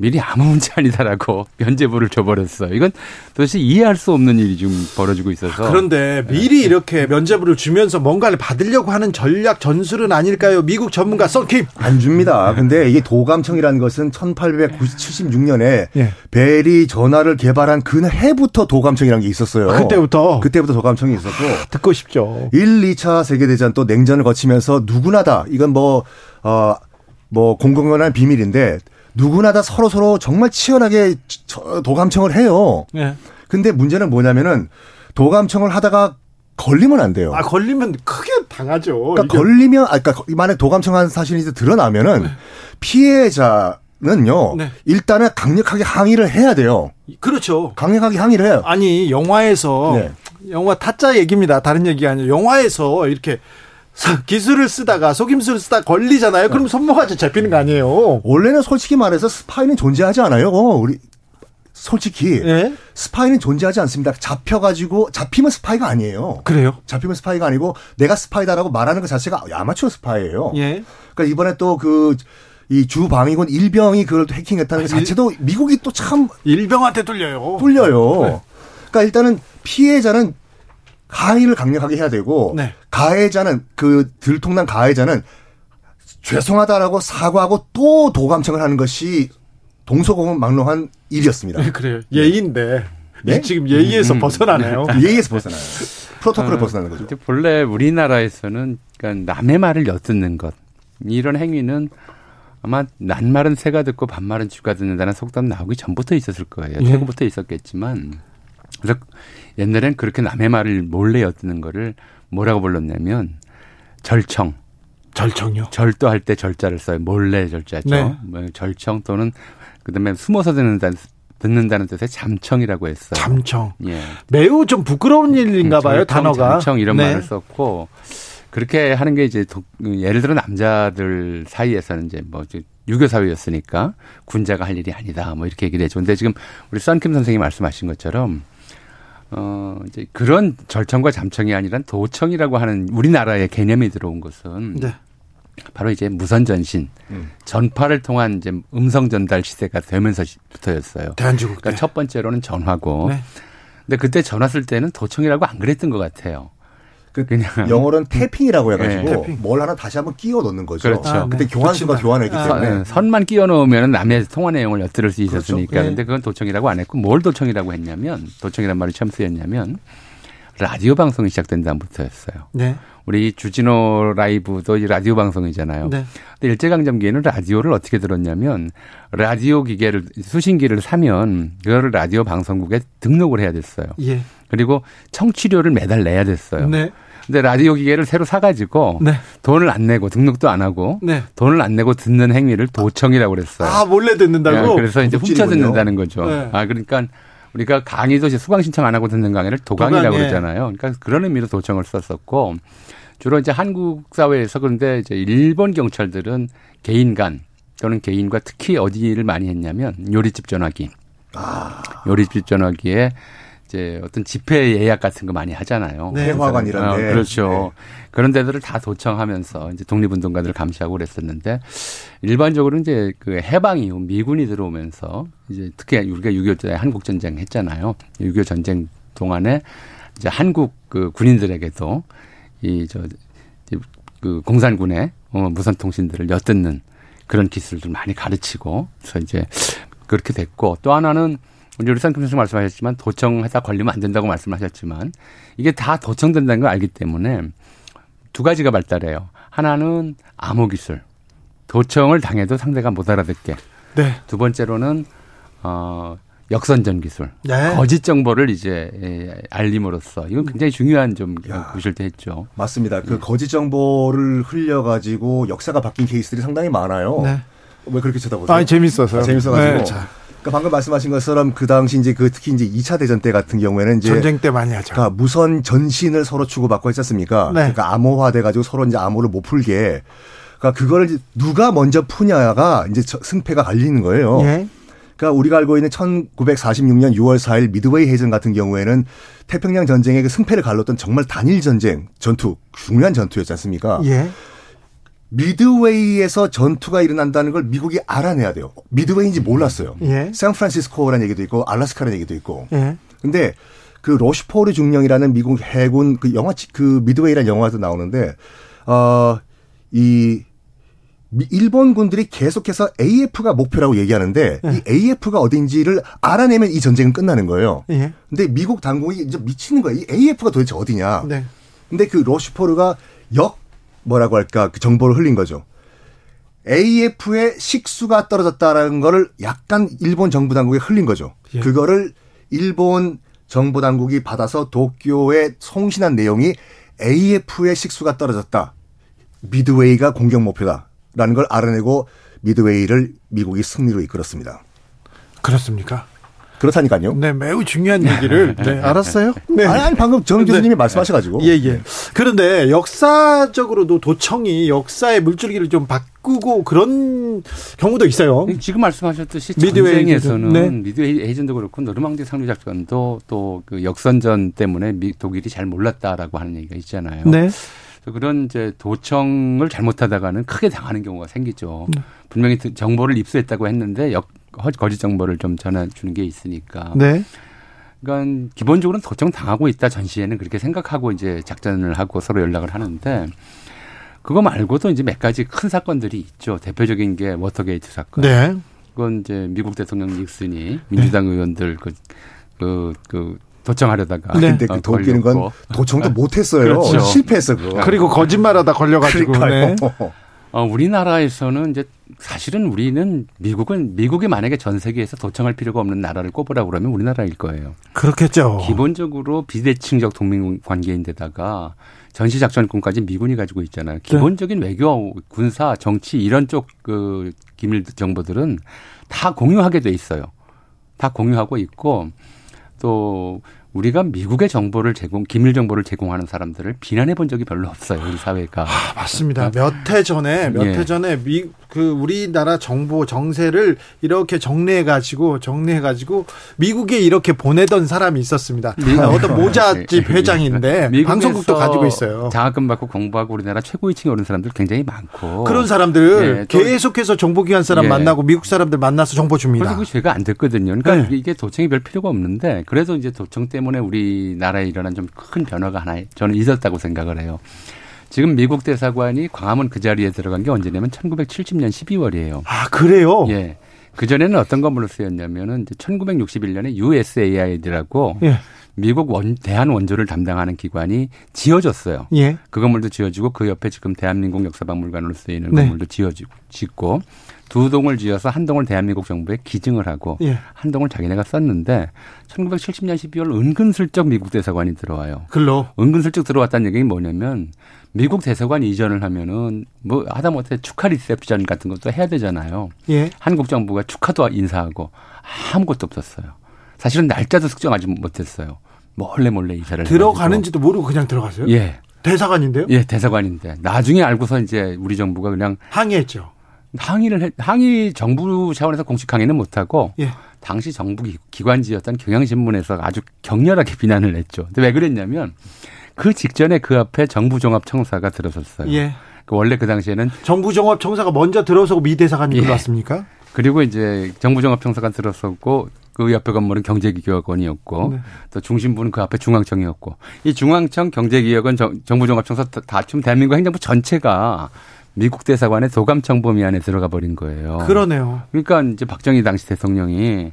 S4: 미리 아무 문제 아니다라고 면제부를 줘버렸어요. 이건 도대체 이해할 수 없는 일이 지금 벌어지고 있어서.
S1: 그런데 미리 네. 이렇게 면제부를 주면서 뭔가를 받으려고 하는 전략 전술은 아닐까요? 미국 전문가 썬킴.
S5: 안 줍니다. 근데 이게 도감청이라는 것은 1876년에 예. 벨이 전화를 개발한 그 해부터 도감청이라는 게 있었어요.
S1: 아, 그때부터?
S5: 그때부터 도감청이 있었고.
S1: 아, 듣고 싶죠.
S5: 1, 2차 세계대전 또 냉전을 거치면서 누구나 다 이건 뭐, 어, 뭐 공공연한 비밀인데 누구나 다 서로 서로 정말 치열하게 도감청을 해요. 네. 근데 문제는 뭐냐면은 도감청을 하다가 걸리면 안 돼요.
S1: 아 걸리면 크게 당하죠.
S5: 그러니까 걸리면 아 그러니까 만약 도감청한 사실이 이제 드러나면은 네. 피해자 는요. 네. 일단은 강력하게 항의를 해야 돼요.
S1: 그렇죠.
S5: 강력하게 항의를 해요.
S1: 아니 영화에서 네. 영화 타짜 얘기입니다. 다른 얘기 아니에요. 영화에서 이렇게 기술을 쓰다가 속임수를 쓰다 걸리잖아요. 그럼 손모가지 잡히는 거 아니에요?
S5: 원래는 솔직히 말해서 스파이는 존재하지 않아요. 우리 솔직히 네? 스파이는 존재하지 않습니다. 잡혀가지고 잡히면 스파이가 아니에요.
S1: 그래요?
S5: 잡히면 스파이가 아니고 내가 스파이다라고 말하는 것 자체가 아마추어 스파이예요.
S1: 예.
S5: 그러니까 이번에 또그 이 주 방위군 일병이 그걸 또 해킹했다는 것 자체도 미국이 또 참
S1: 일병한테 뚫려요.
S5: 뚫려요. 네. 그러니까 일단은 피해자는 가해를 강력하게 해야 되고 네. 가해자는 그 들통난 가해자는 죄송하다라고 사과하고 또 도감청을 하는 것이 동서고망롱한 일이었습니다.
S1: 네, 그래요. 예의인데 네? 지금 예의에서 음, 음. 벗어나네요.
S5: 예의에서 벗어나요. 프로토콜을 아, 벗어나는 거죠.
S4: 본래 우리나라에서는 그러니까 남의 말을 엿듣는 것 이런 행위는 아마 난말은 새가 듣고 반말은 쥐가 듣는다는 속담 나오기 전부터 있었을 거예요. 예. 최고부터 있었겠지만 그래서 옛날엔 그렇게 남의 말을 몰래 엿듣는 거를 뭐라고 불렀냐면 절청.
S1: 절청요?
S4: 절도할 때 절자를 써요. 몰래 절자죠. 네. 뭐 절청 또는 그다음에 숨어서 듣는다는 듣는다는 뜻의 잠청이라고 했어요.
S1: 잠청. 예. 매우 좀 부끄러운 일인가 음, 봐요, 절청, 단어가.
S4: 잠청 이런 네. 말을 썼고 그렇게 하는 게 이제 예를 들어 남자들 사이에서는 이제 뭐 유교 사회였으니까 군자가 할 일이 아니다. 뭐 이렇게 얘기를 해죠. 근데 지금 우리 썬킴 선생님이 말씀하신 것처럼 어, 이제 그런 절청과 잠청이 아니라 도청이라고 하는 우리나라의 개념이 들어온 것은 네. 바로 이제 무선 전신, 음. 전파를 통한 이제 음성 전달 시대가 되면서부터였어요.
S1: 대한민국
S4: 그러니까 첫 번째로는 전화고. 네. 근데 그때 전화 쓸 때는 도청이라고 안 그랬던 것 같아요.
S5: 그 그냥 영어로는 태핑이라고 해가지고 네. 뭘 하나 다시 한번 끼워 넣는 거죠.
S4: 그렇죠. 아,
S5: 그때 네. 교환수가 교환했기 아, 때문에 네.
S4: 선만 끼워 넣으면 남의 통화 내용을 엿들을 수 있었으니까. 그렇죠. 네. 근데 그건 도청이라고 안 했고 뭘 도청이라고 했냐면 도청이란 말이 처음 쓰였냐면 라디오 방송이 시작된 다음부터였어요. 네. 우리 주진호 라이브도 라디오 방송이잖아요. 네. 근데 일제강점기에는 라디오를 어떻게 들었냐면 라디오 기계를 수신기를 사면 그거를 라디오 방송국에 등록을 해야 됐어요. 예. 그리고 청취료를 매달 내야 됐어요. 네. 근데 라디오 기계를 새로 사가지고 네. 돈을 안 내고 등록도 안 하고 네. 돈을 안 내고 듣는 행위를 도청이라고 그랬어요.
S1: 아 몰래 듣는다고? 네,
S4: 그래서 이제 훔쳐 듣는다는 거죠. 네. 아 그러니까 우리가 강의도 이제 수강 신청 안 하고 듣는 강의를 도강이라고 도강, 예. 그러잖아요. 그러니까 그런 의미로 도청을 썼었고 주로 이제 한국 사회에서 그런데 이제 일본 경찰들은 개인 간 또는 개인과 특히 어디를 많이 했냐면 요리집 전화기. 아. 요리집 전화기에 이제 어떤 집회 예약 같은 거 많이 하잖아요.
S5: 네. 화관 이런 어,
S4: 그렇죠. 네. 그런 데들을 다 도청하면서 이제 독립운동가들을 감시하고 그랬었는데 일반적으로 이제 그 해방 이후 미군이 들어오면서 이제 특히 우리가 6.25 때 한국 전쟁 했잖아요. 6.25 전쟁 동안에 이제 한국 그 군인들에게도 이 저 그 공산군의 어, 무선 통신들을 엿듣는 그런 기술들 많이 가르치고 그래서 이제 그렇게 됐고 또 하나는 우리 류상금 선생 말씀하셨지만 도청하다 걸리면 안 된다고 말씀하셨지만 이게 다 도청된다는 걸 알기 때문에 두 가지가 발달해요. 하나는 암호 기술. 도청을 당해도 상대가 못 알아듣게. 네. 두 번째로는 어 역선전 기술. 네. 거짓 정보를 이제 예, 알림으로써 이건 굉장히 중요한 좀 보실 때 했죠.
S5: 맞습니다. 그 네. 거짓 정보를 흘려 가지고 역사가 바뀐 케이스들이 상당히 많아요. 네. 왜 그렇게 쳐다보세요?
S1: 아, 재밌어서요. 아,
S5: 재밌어 가지고. 네. 그러니까 방금 말씀하신 것처럼 그 당시 이제 그 특히 이제 2차 대전 때 같은 경우에는 이제
S1: 전쟁 때 많이 하죠.
S5: 그러니까 무선 전신을 서로 주고받고 했었습니까? 네. 그러니까 암호화 돼 가지고 서로 이제 암호를 못 풀게 그러니까 그거를 누가 먼저 푸냐가 이제 승패가 갈리는 거예요. 예. 그러니까 우리가 알고 있는 1946년 6월 4일 미드웨이 해전 같은 경우에는 태평양 전쟁의 그 승패를 갈랐던 정말 단일 전쟁 전투 중요한 전투였지 않습니까? 예. 미드웨이에서 전투가 일어난다는 걸 미국이 알아내야 돼요. 미드웨이인지 몰랐어요. 예. 샌프란시스코라는 얘기도 있고 알라스카라는 얘기도 있고. 예. 근데 그 로시포르 중령이라는 미국 해군 그 영화 그 미드웨이라는 영화도 나오는데 어이 일본 군들이 계속해서 AF가 목표라고 얘기하는데 예. 이 AF가 어딘지를 알아내면 이 전쟁은 끝나는 거예요. 예. 근데 미국 당국이 이제 미치는 거예요. 이 AF가 도대체 어디냐. 네. 근데 그 로시포르가 역 뭐라고 할까 그 정보를 흘린 거죠. AF의 식수가 떨어졌다라는 거를 약간 일본 정부 당국에 흘린 거죠. 예. 그거를 일본 정부 당국이 받아서 도쿄에 송신한 내용이 AF의 식수가 떨어졌다. 미드웨이가 공격 목표다라는 걸 알아내고 미드웨이를 미국이 승리로 이끌었습니다.
S1: 그렇습니까?
S5: 그렇다니까요.
S1: 네, 매우 중요한 얘기를 네, 알았어요.
S5: 네. 아니, 아니 방금 정 교수님이 네. 말씀하셔가지고.
S1: 예, 예. 그런데 역사적으로도 도청이 역사의 물줄기를 좀 바꾸고 그런 경우도 있어요.
S4: 지금 말씀하셨듯이 전쟁에서는 네. 미드웨이 에이전도 그렇고 노르망디 상륙 작전도 또 그 역선전 때문에 미, 독일이 잘 몰랐다라고 하는 얘기가 있잖아요. 네. 그런 이제 도청을 잘못하다가는 크게 당하는 경우가 생기죠. 네. 분명히 정보를 입수했다고 했는데 역 거짓 정보를 좀 전해 주는 게 있으니까. 네. 그러니까 기본적으로는 도청 당하고 있다 전시에는 그렇게 생각하고 이제 작전을 하고 서로 연락을 하는데 그거 말고도 이제 몇 가지 큰 사건들이 있죠. 대표적인 게 워터게이트 사건. 네. 그건 이제 미국 대통령 닉슨이 민주당 네. 의원들 그, 그, 그 도청하려다가.
S5: 네. 근데 그 도끼는 건 도청도 못했어요. 그렇죠. 실패했어, 그거.
S1: 그리고 거짓말하다 걸려가지고. 네.
S4: 어, 우리나라에서는 이제 사실은 우리는 미국은 미국이 만약에 전 세계에서 도청할 필요가 없는 나라를 꼽으라 그러면 우리나라일 거예요.
S1: 그렇겠죠.
S4: 기본적으로 비대칭적 동맹 관계인데다가 전시 작전권까지 미군이 가지고 있잖아요. 네. 기본적인 네. 외교, 군사, 정치 이런 쪽 그 기밀 정보들은 다 공유하게 돼 있어요. 다 공유하고 있고 또 우리가 미국의 정보를 제공, 기밀 정보를 제공하는 사람들을 비난해 본 적이 별로 없어요. 우리 사회가.
S1: 아, 맞습니다. 몇 해 전에, 몇해 예. 전에 미, 그 우리나라 정보 정세를 이렇게 정리해 가지고 정리해 가지고 미국에 이렇게 보내던 사람이 있었습니다. 미 아, 어떤 모자집 예. 회장인데 방송국도 가지고 있어요.
S4: 장학금 받고 공부하고 우리나라 최고위 층에 오른 사람들 굉장히 많고
S1: 그런 사람들 예, 계속해서 정보기관 사람 예. 만나고 미국 사람들 만나서 정보 줍니다.
S4: 그리고 죄가 안 됐거든요. 그러니까 네. 이게 도청이 별 필요가 없는데 그래도 이제 도청 때 문에 우리나라에 일어난 좀 큰 변화가 하나 저는 있었다고 생각을 해요. 지금 미국 대사관이 광화문 그 자리에 들어간 게 언제냐면 1970년 12월이에요.
S1: 아, 그래요?
S4: 예. 그전에는 어떤 건물로 쓰였냐면은 이제 1961년에 USAID라고 예. 미국 원, 대한 원조를 담당하는 기관이 지어졌어요. 예. 그 건물도 지어지고 그 옆에 지금 대한민국 역사박물관으로 쓰이는 네. 건물도 지어지고 짓고 두 동을 지어서 한 동을 대한민국 정부에 기증을 하고 예. 한 동을 자기네가 썼는데 1970년 12월 은근슬쩍 미국 대사관이 들어와요.
S1: 글로
S4: 은근슬쩍 들어왔다는 얘기는 뭐냐면 미국 대사관 이전을 하면은 뭐 하다못해 축하 리셉션 같은 것도 해야 되잖아요. 예. 한국 정부가 축하도 인사하고 아무것도 없었어요. 사실은 날짜도 측정하지 못했어요. 몰래 몰래 이사를
S1: 들어가는지도 해가지고. 모르고 그냥 들어갔어요?
S4: 예.
S1: 대사관인데요?
S4: 예, 대사관인데 나중에 알고서 이제 우리 정부가 그냥
S1: 항의했죠.
S4: 항의를 해, 항의 정부 차원에서 공식 항의는 못하고 예. 당시 정부 기관지였던 경향신문에서 아주 격렬하게 비난을 했죠. 근데 왜 그랬냐면 그 직전에 그 앞에 정부종합청사가 들어섰어요. 예. 그 원래 그 당시에는
S1: 정부종합청사가 먼저 들어서고 미 대사관이 예. 들어왔습니까?
S4: 그리고 이제 정부종합청사가 들어섰고 그 옆에 건물은 경제기획원이었고 네. 또 중심부는 그 앞에 중앙청이었고 이 중앙청 경제기획원 정부종합청사 다춤 대한민국 행정부 전체가 미국 대사관의 도감 청 범위 안에 들어가 버린 거예요.
S1: 그러네요.
S4: 그러니까 이제 박정희 당시 대통령이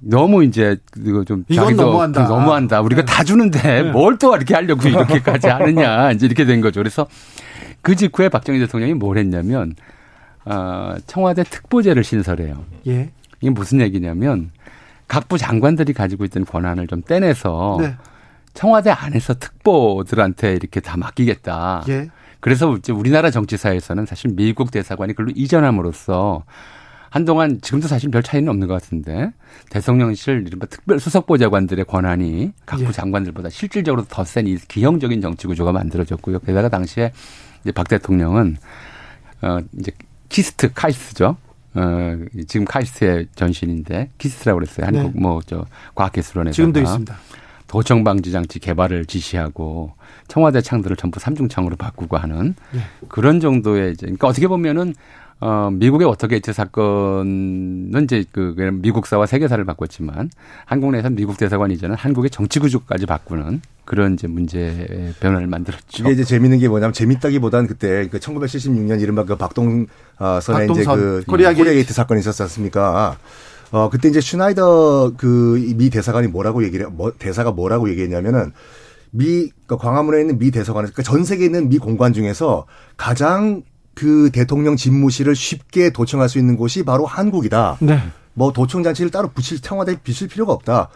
S4: 너무 이제 이거 좀
S1: 이건 너무한다.
S4: 너무한다. 우리가 네. 다 주는데 네. 뭘또 이렇게 하려고 이렇게까지 하느냐 이제 이렇게 된 거죠. 그래서 그 직후에 박정희 대통령이 뭘 했냐면 어, 청와대 특보제를 신설해요. 예. 이게 무슨 얘기냐면 각부 장관들이 가지고 있던 권한을 좀 떼내서 네. 청와대 안에서 특보들한테 이렇게 다 맡기겠다. 예. 그래서 이제 우리나라 정치사에서는 사실 미국 대사관이 그걸로 이전함으로써 한동안 지금도 사실 별 차이는 없는 것 같은데 대통령실 이른바 특별 수석보좌관들의 권한이 각부 예. 장관들보다 실질적으로 더 센 이 기형적인 정치 구조가 만들어졌고요. 게다가 당시에 이제 박 대통령은 어 이제 키스트 카이스트죠. 어 지금 카이스트의 전신인데 키스트라고 그랬어요. 한국 네. 뭐저 과학기술원에서
S1: 지금도 있습니다.
S4: 도청 방지 장치 개발을 지시하고 청와대 창들을 전부 삼중창으로 바꾸고 하는 네. 그런 정도의 이제 그러니까 어떻게 보면은 어, 미국의 워터게이트 사건은 이제 그 미국사와 세계사를 바꿨지만 한국 내에서 미국 대사관 이전은 한국의 정치 구조까지 바꾸는 그런 이제 문제 변화를 만들었죠.
S5: 이게 이제 재밌는 게 뭐냐면 재밌다기보다는 그때 그 1976년 이른바 그 박동 선의 박동선, 이제 그 코리아 게이트 사건이 있었지 않습니까? 어, 그때 이제 슈나이더 그 미 대사관이 뭐라고 얘기를, 뭐, 대사가 뭐라고 얘기했냐면은 미, 그 광화문에 있는 미 대사관에서, 그러니까 전 세계에 있는 미 공관 중에서 가장 그 대통령 집무실을 쉽게 도청할 수 있는 곳이 바로 한국이다. 네. 뭐 도청 장치를 따로 붙일 청와대에 비치할 필요가 없다.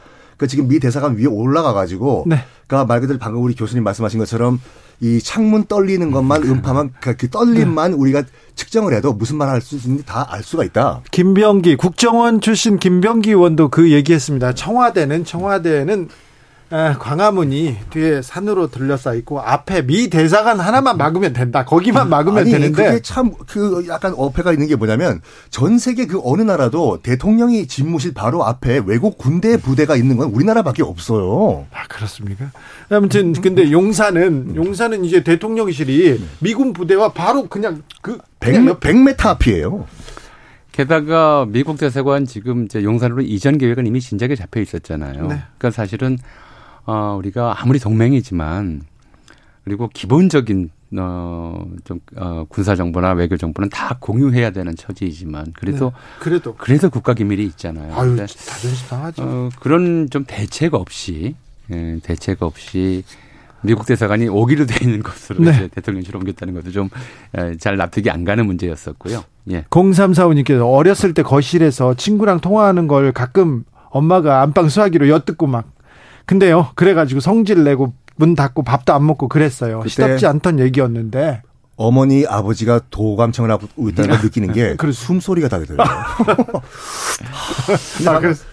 S5: 그 지금 미 대사관 위에 올라가 가지고 네. 그러니까 말 그대로 방금 우리 교수님 말씀하신 것처럼 이 창문 떨리는 것만 음파만 그, 그 떨림만 네. 우리가 측정을 해도 무슨 말 할 수 있는지 다 알 수가 있다.
S1: 김병기 국정원 출신 김병기 의원도 그 얘기했습니다. 청와대는 청와대는 광화문이 뒤에 산으로 들려싸 있고 앞에 미 대사관 하나만 막으면 된다. 거기만 막으면
S5: 아니,
S1: 되는데
S5: 그게 참 그 약간 어폐가 있는 게 뭐냐면 전 세계 그 어느 나라도 대통령이 집무실 바로 앞에 외국 군대 부대가 있는 건 우리나라밖에 없어요.
S1: 아 그렇습니까? 아무튼 근데 용산은 용산은 이제 대통령실이 미군 부대와 바로 그냥 그
S5: 100, 100m 앞이에요.
S4: 게다가 미국 대사관 지금 이제 용산으로 이전 계획은 이미 진작에 잡혀 있었잖아요. 네. 그러니까 사실은 어 우리가 아무리 동맹이지만 그리고 기본적인 어 좀 어, 군사 정보나 외교 정보는 다 공유해야 되는 처지이지만 그래도 네.
S1: 그래도
S4: 그래도 국가 기밀이 있잖아요.
S1: 아유, 자존심 상하죠. 어,
S4: 그런 좀 대책 없이 예, 대책 없이 미국 대사관이 오기로 돼 있는 것으로 네. 대통령실로 옮겼다는 것도 좀잘 예, 납득이 안 가는 문제였었고요.
S1: 예. 0345님께서 어렸을 때 거실에서 친구랑 통화하는 걸 가끔 엄마가 안방 수화기로 엿듣고 막 근데요 그래가지고 성질 내고 문 닫고 밥도 안 먹고 그랬어요. 시답지 않던 얘기였는데
S5: 어머니 아버지가 도감청을 하고 있다는 걸 느끼는 게 숨소리가 다르 들려요. 아, 그래서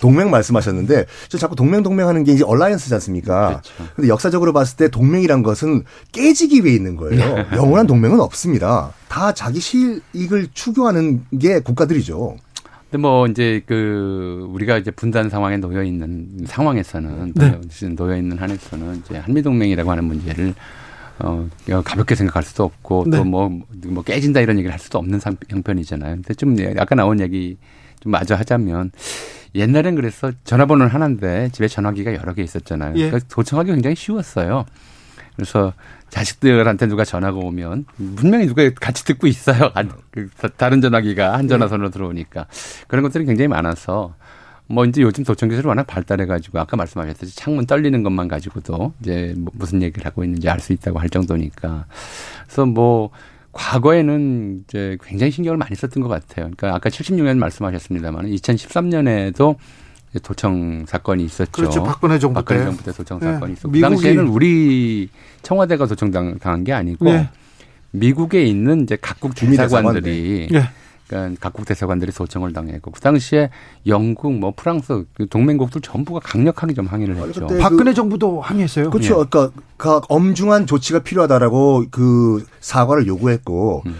S5: 동맹 말씀하셨는데 저 자꾸 동맹 동맹 하는 게 이제 얼라이언스지 않습니까? 그렇죠. 근데 역사적으로 봤을 때 동맹이란 것은 깨지기 위해 있는 거예요. 네. 영원한 동맹은 없습니다. 다 자기 실익을 추구하는 게 국가들이죠.
S4: 근데 뭐 이제 그 우리가 이제 분단 상황에 놓여 있는 상황에서는 네. 놓여 있는 한에서는 이제 한미 동맹이라고 하는 문제를 어 가볍게 생각할 수도 없고 네. 또뭐 뭐 깨진다 이런 얘기를 할 수도 없는 형편이잖아요. 근데 좀 아까 나온 얘기 좀 마저 하자면 옛날엔 그래서 전화번호는 하나인데 집에 전화기가 여러 개 있었잖아요. 예. 그러니까 도청하기 굉장히 쉬웠어요. 그래서 자식들한테 누가 전화가 오면 분명히 누가 같이 듣고 있어요. 그 다른 전화기가 한 전화선으로 들어오니까 그런 것들이 굉장히 많아서 뭐 이제 요즘 도청 기술이 워낙 발달해 가지고 아까 말씀하셨듯이 창문 떨리는 것만 가지고도 이제 뭐 무슨 얘기를 하고 있는지 알 수 있다고 할 정도니까 그래서 뭐 과거에는 이제 굉장히 신경을 많이 썼던 것 같아요. 그러니까 아까 76년 말씀하셨습니다만 2013년에도 도청 사건이 있었죠.
S1: 그렇죠. 박근혜 정부
S4: 박근혜 정부 때 도청 네. 사건이 있었고 그 당시에는 우리 청와대가 도청 당한 게 아니고 네. 미국에 있는 이제 각국 대사관들이 네. 그러니까 각국 대사관들이 도청을 당했고 그 당시에 영국 뭐 프랑스 그 동맹국들 전부가 강력하게 좀 항의를 했죠.
S1: 박근혜 그, 정부도 항의했어요.
S5: 그렇죠. 예. 그러니까 각 엄중한 조치가 필요하다라고 그 사과를 요구했고 음.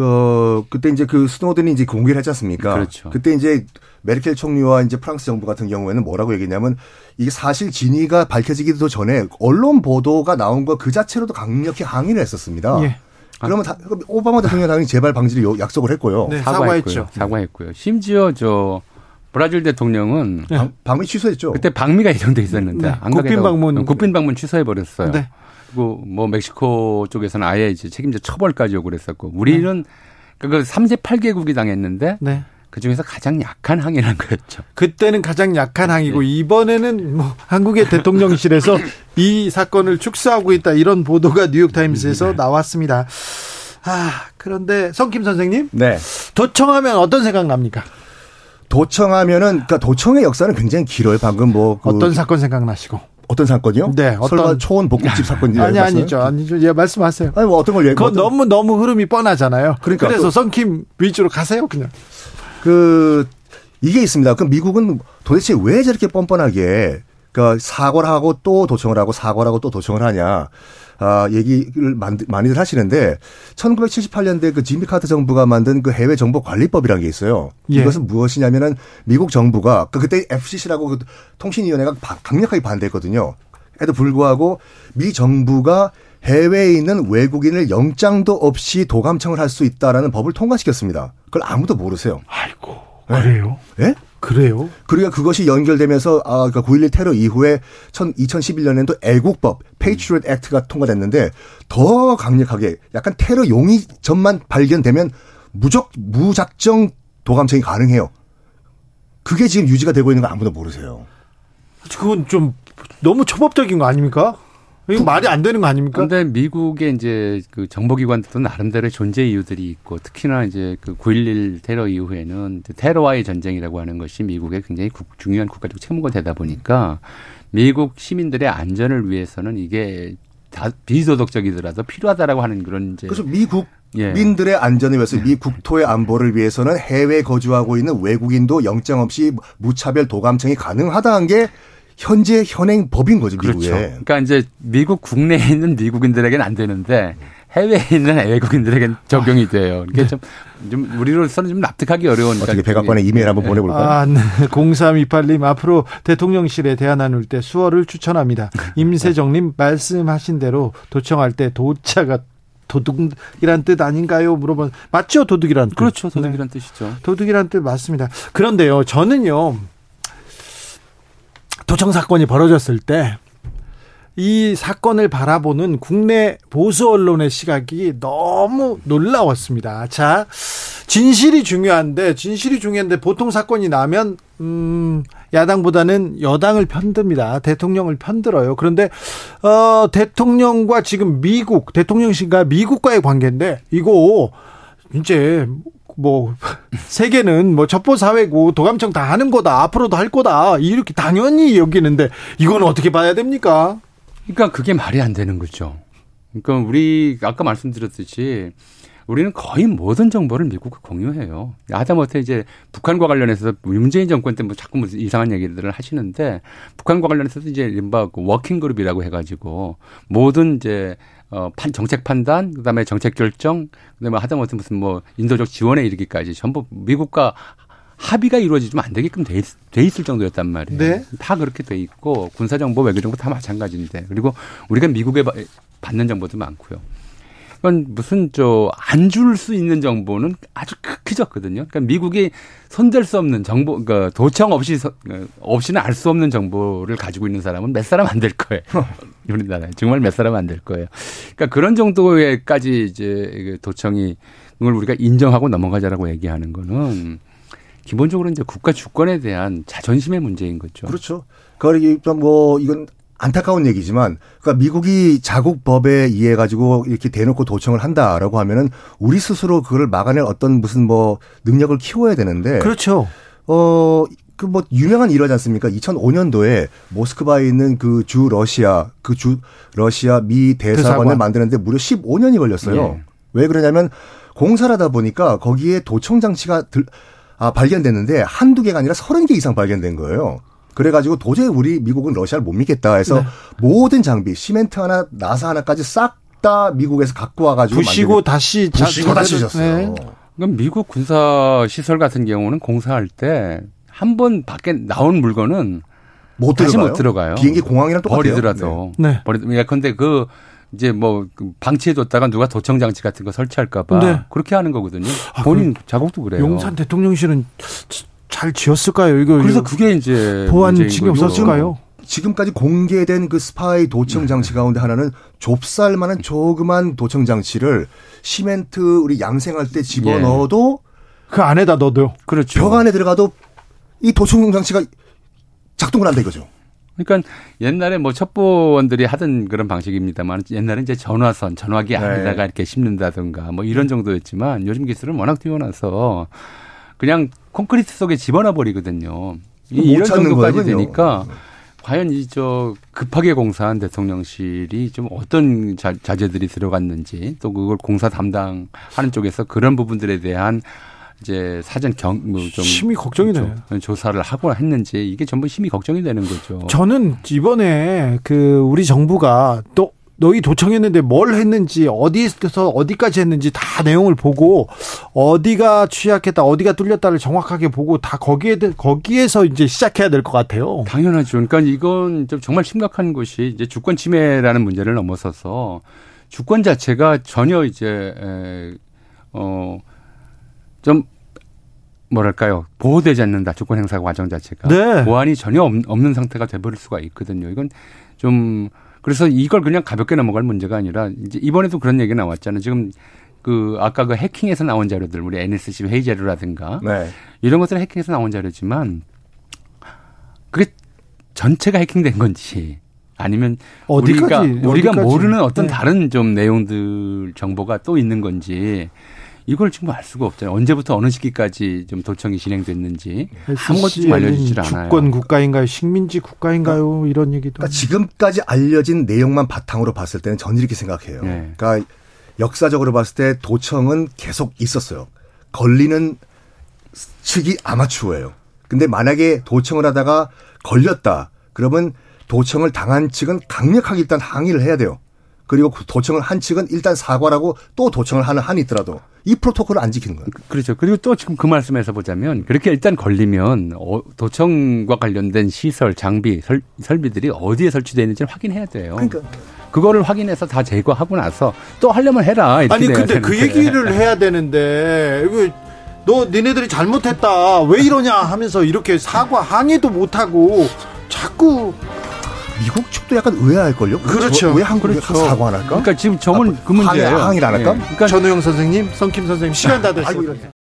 S5: 어 그때 이제 그 스노든이 이제 공개를 했지 않습니까?
S4: 그렇죠.
S5: 그때 이제 메르켈 총리와 이제 프랑스 정부 같은 경우에는 뭐라고 얘기했냐면 이게 사실 진위가 밝혀지기도 전에 언론 보도가 나온 거 그 자체로도 강력히 항의를 했었습니다. 예. 그러면 다, 오바마 대통령 당연히 재발 방지를 약속을 했고요.
S4: 네, 사과했죠. 사과했고요. 심지어 저 브라질 대통령은
S5: 네. 방, 미 취소했죠.
S4: 그때 방미가 예정돼 있었는데
S1: 네. 국빈 방문
S4: 국빈 방문 취소해 버렸어요. 네. 그리고 뭐 멕시코 쪽에서는 아예 이제 책임자 처벌까지 요구를 했었고 우리는 네. 그 38개국이 당했는데 네. 그 중에서 가장 약한 한 거였죠.
S1: 그때는 가장 약한 항의고 네. 이번에는 뭐 한국의 대통령실에서 이 사건을 축소하고 있다 이런 보도가 뉴욕 타임스에서 네. 나왔습니다. 아 그런데 성김 선생님,
S5: 네.
S1: 도청하면 어떤 생각 납니까?
S5: 도청하면은 그러니까 도청의 역사는 굉장히 길어요. 방금 뭐 그
S1: 어떤 사건 생각나시고?
S5: 어떤 사건이요?
S1: 네,
S5: 어떤 초원 복국집 사건이
S1: 아니 아니죠, 아니죠. 예, 말씀하세요.
S5: 아니 뭐 어떤 걸 얘기?
S1: 그건. 너무 너무 흐름이 뻔하잖아요. 그러니까 그래서 성킴 위주로 가세요, 그냥.
S5: 그 이게 있습니다. 그럼 미국은 도대체 왜 저렇게 뻔뻔하게 그 사과를 하고 또 도청을 하고 사과를 하고 또 도청을 하냐. 아, 얘기를 많이들 하시는데 1978년대 그 지미 카트 정부가 만든 그 해외 정보 관리법이라는 게 있어요. 예. 이것은 무엇이냐면은 미국 정부가 그 그때 FCC라고 그 통신위원회가 강력하게 반대했거든요. 에도 불구하고 미 정부가 해외에 있는 외국인을 영장도 없이 도감청을 할 수 있다라는 법을 통과시켰습니다. 그걸 아무도 모르세요.
S1: 아이고. 그래요?
S5: 예? 네?
S1: 그래요?
S5: 그러니까 그것이 연결되면서 아, 그러니까 9.11 테러 이후에 2011년에는 또 애국법, Patriot Act가 통과됐는데 더 강력하게 약간 테러 용의점만 발견되면 무적 무작정 도감청이 가능해요. 그게 지금 유지가 되고 있는 거 아무도 모르세요.
S1: 그건 좀 너무 초법적인 거 아닙니까? 이거 말이 안 되는 거 아닙니까?
S4: 근데 미국의 이제 그 정보기관들도 나름대로의 존재 이유들이 있고 특히나 이제 그 9.11 테러 이후에는 테러와의 전쟁이라고 하는 것이 미국의 굉장히 중요한 국가적 책무가 되다 보니까 미국 시민들의 안전을 위해서는 이게 다 비도덕적이더라도 필요하다라고 하는 그런 이제
S5: 그래서 미국 예. 민들의 안전을 위해서 미 국토의 안보를 위해서는 해외 거주하고 있는 외국인도 영장 없이 무차별 도감청이 가능하다는 게 현재 현행 법인 거죠, 미국에.
S4: 그렇죠. 그러니까 이제 미국 국내에 있는 미국인들에게는 안 되는데 해외에 있는 외국인들에게는 적용이 돼요. 이게 네. 좀, 좀 우리로서는 좀 납득하기 어려운.
S5: 어떻게 백악관에 이메일 한번 네. 보내볼까요? 아, 네.
S1: 0328님 앞으로 대통령실에 대화 나눌 때 수어를 추천합니다. 임세정님 말씀하신 대로 도청할 때 도자가 도둑이란 뜻 아닌가요? 물어본 맞죠? 도둑이란 뜻.
S4: 그렇죠. 도둑이란 네. 뜻이죠.
S1: 도둑이란 뜻 맞습니다. 그런데요, 저는요. 도청 사건이 벌어졌을 때 이 사건을 바라보는 국내 보수 언론의 시각이 너무 놀라웠습니다. 자, 진실이 중요한데 진실이 중요한데 보통 사건이 나면 음, 야당보다는 여당을 편듭니다. 대통령을 편들어요. 그런데 어, 대통령과 지금 미국 대통령실과 미국과의 관계인데 이거 이제 뭐 세계는 뭐 첩보 사회고 도감청 다 하는 거다 앞으로도 할 거다 이렇게 당연히 여기는데 이거는 어떻게 봐야 됩니까?
S4: 그러니까 그게 말이 안 되는 거죠. 그러니까 우리 아까 말씀드렸듯이 우리는 거의 모든 정보를 미국과 공유해요. 하다못해 이제 북한과 관련해서 문재인 정권 때 뭐 자꾸 무슨 이상한 얘기들을 하시는데 북한과 관련해서도 이제 이른바 그 working group이라고 해가지고 모든 이제 어, 판, 정책 판단, 그 다음에 정책 결정, 그 다음에 하다못해 무슨 뭐 인도적 지원에 이르기까지 전부 미국과 합의가 이루어지면 안 되게끔 돼, 있, 돼 있을 정도였단 말이에요. 네. 다 그렇게 돼 있고 군사정보, 외교정보 다 마찬가지인데 그리고 우리가 미국에 받는 정보도 많고요. 그건 무슨 저 안 줄 수 있는 정보는 아주 크게 적거든요. 그러니까 미국이 손댈 수 없는 정보, 그러니까 도청 없이 어, 없이는 알 수 없는 정보를 가지고 있는 사람은 몇 사람 안 될 거예요. 우리나라에 정말 몇 사람 안 될 거예요. 그러니까 그런 정도에까지 이제 그 도청이 그걸 우리가 인정하고 넘어가자라고 얘기하는 거는 기본적으로 이제 국가 주권에 대한 자존심의 문제인 거죠.
S5: 그렇죠. 그러니까 뭐 이건 안타까운 얘기지만 그러니까 미국이 자국 법에 의해 가지고 이렇게 대놓고 도청을 한다라고 하면은 우리 스스로 그걸 막아낼 어떤 무슨 뭐 능력을 키워야 되는데
S1: 그렇죠.
S5: 어 그 뭐 유명한 일화지 않습니까? 2005년도에 모스크바에 있는 그 주 러시아 그 주 러시아 미 대사관을 대사관. 만드는데 무려 15년이 걸렸어요. 예. 왜 그러냐면 공사를 하다 보니까 거기에 도청 장치가 들, 아, 발견됐는데 한두 개가 아니라 30개 이상 발견된 거예요. 그래가지고 도저히 우리 미국은 러시아를 못 믿겠다 해서 네. 모든 장비, 시멘트 하나, 나사 하나까지 싹 다 미국에서 갖고 와가지고
S1: 부시고 다시
S5: 부시고 다시 졌어요. 네.
S4: 그럼 미국 군사 시설 같은 경우는 공사할 때 한 번 밖에 나온 물건은 못 다시 들어가요? 못 들어가요.
S5: 비행기 공항이랑 똑같아요.
S4: 버리더라도. 네. 네. 버리. 예컨대 그 이제 뭐그 방치해뒀다가 누가 도청 장치 같은 거 설치할까봐 네. 그렇게 하는 거거든요. 아, 본인 그 자국도 그래요.
S1: 용산 대통령실은 잘 지었을까요? 이거
S4: 그래서 그게 이제
S1: 보안 신경 썼을까요?
S5: 지금까지 공개된 그 스파이 도청 장치 가운데 하나는 좁쌀만한 조그만 도청 장치를 시멘트 우리 양생할 때 집어 넣어도 예.
S1: 그 안에다 넣어도
S5: 그렇죠. 벽 안에 들어가도 이 도청 장치가 작동을 한다 이거죠.
S4: 그러니까 옛날에 뭐 첩보원들이 하던 그런 방식입니다만 옛날에 이제 전화선, 전화기 네. 안에다가 네. 이렇게 심는다든가 뭐 이런 정도였지만 요즘 기술은 워낙 뛰어나서 그냥 콘크리트 속에 집어넣어 버리거든요. 이런 정도까지 되니까 과연 이 저 급하게 공사한 대통령실이 좀 어떤 자, 자재들이 들어갔는지 또 그걸 공사 담당하는 쪽에서 그런 부분들에 대한 이제 사전 경좀
S1: 심히 걱정이 돼요.
S4: 조사를 하고 했는지 이게 전부 심히 걱정이 되는 거죠.
S1: 저는 이번에 그 우리 정부가 또 너희 도청했는데 뭘 했는지 어디서 어디까지 했는지 다 내용을 보고 어디가 취약했다 어디가 뚫렸다를 정확하게 보고 다 거기에 거기에서 이제 시작해야 될 것 같아요.
S4: 당연하죠. 그러니까 이건 좀 정말 심각한 것이 이제 주권 침해라는 문제를 넘어서서 주권 자체가 전혀 이제 어좀 뭐랄까요 보호되지 않는다 주권 행사 과정 자체가 네. 보안이 전혀 없는 상태가 돼버릴 수가 있거든요. 이건 좀 그래서 이걸 그냥 가볍게 넘어갈 문제가 아니라 이제 이번에도 그런 얘기 나왔잖아요. 지금 그 아까 그 해킹에서 나온 자료들 우리 NSC 회의 자료라든가 네. 이런 것들은 해킹에서 나온 자료지만 그게 전체가 해킹된 건지 아니면 어디까지, 우리가 우리가 어디까지. 모르는 어떤 네. 다른 좀 내용들 정보가 또 있는 건지 이걸 지금 알 수가 없잖아요. 언제부터 어느 시기까지 좀 도청이 진행됐는지 아무것도 좀 알려주질 않아요.
S1: 주권 국가인가요? 식민지 국가인가요? 그러니까, 이런 얘기도.
S5: 그러니까 지금까지 알려진 내용만 바탕으로 봤을 때는 저는 이렇게 생각해요. 네. 그러니까 역사적으로 봤을 때 도청은 계속 있었어요. 걸리는 측이 아마추어예요. 근데 만약에 도청을 하다가 걸렸다. 그러면 도청을 당한 측은 강력하게 일단 항의를 해야 돼요. 그리고 그 도청을 한 측은 일단 사과라고 또 도청을 하는 한이 있더라도 이 프로토콜을 안 지키는 거예요.
S4: 그렇죠. 그리고 또 지금 그 말씀에서 보자면 그렇게 일단 걸리면 어, 도청과 관련된 시설, 장비, 설, 설비들이 어디에 설치되어 있는지를 확인해야 돼요.
S5: 그러니까
S4: 그거를 확인해서 다 제거하고 나서 또 하려면 해라.
S1: 아니 근데 그 되는데. 그 얘기를 해야 되는데 너 니네들이 잘못했다 왜 이러냐 하면서 이렇게 사과 항의도 못하고 자꾸
S5: 미국 측도 약간 의아할걸요?
S1: 그렇죠.
S5: 왜 한국이 그렇죠. 사과 안 할까?
S4: 그러니까 지금 점은 아, 그 문제예요.
S5: 항의 안 할까? 네.
S1: 그러니까 전우영 선생님, 성킴 선생님 시간 다 됐어요.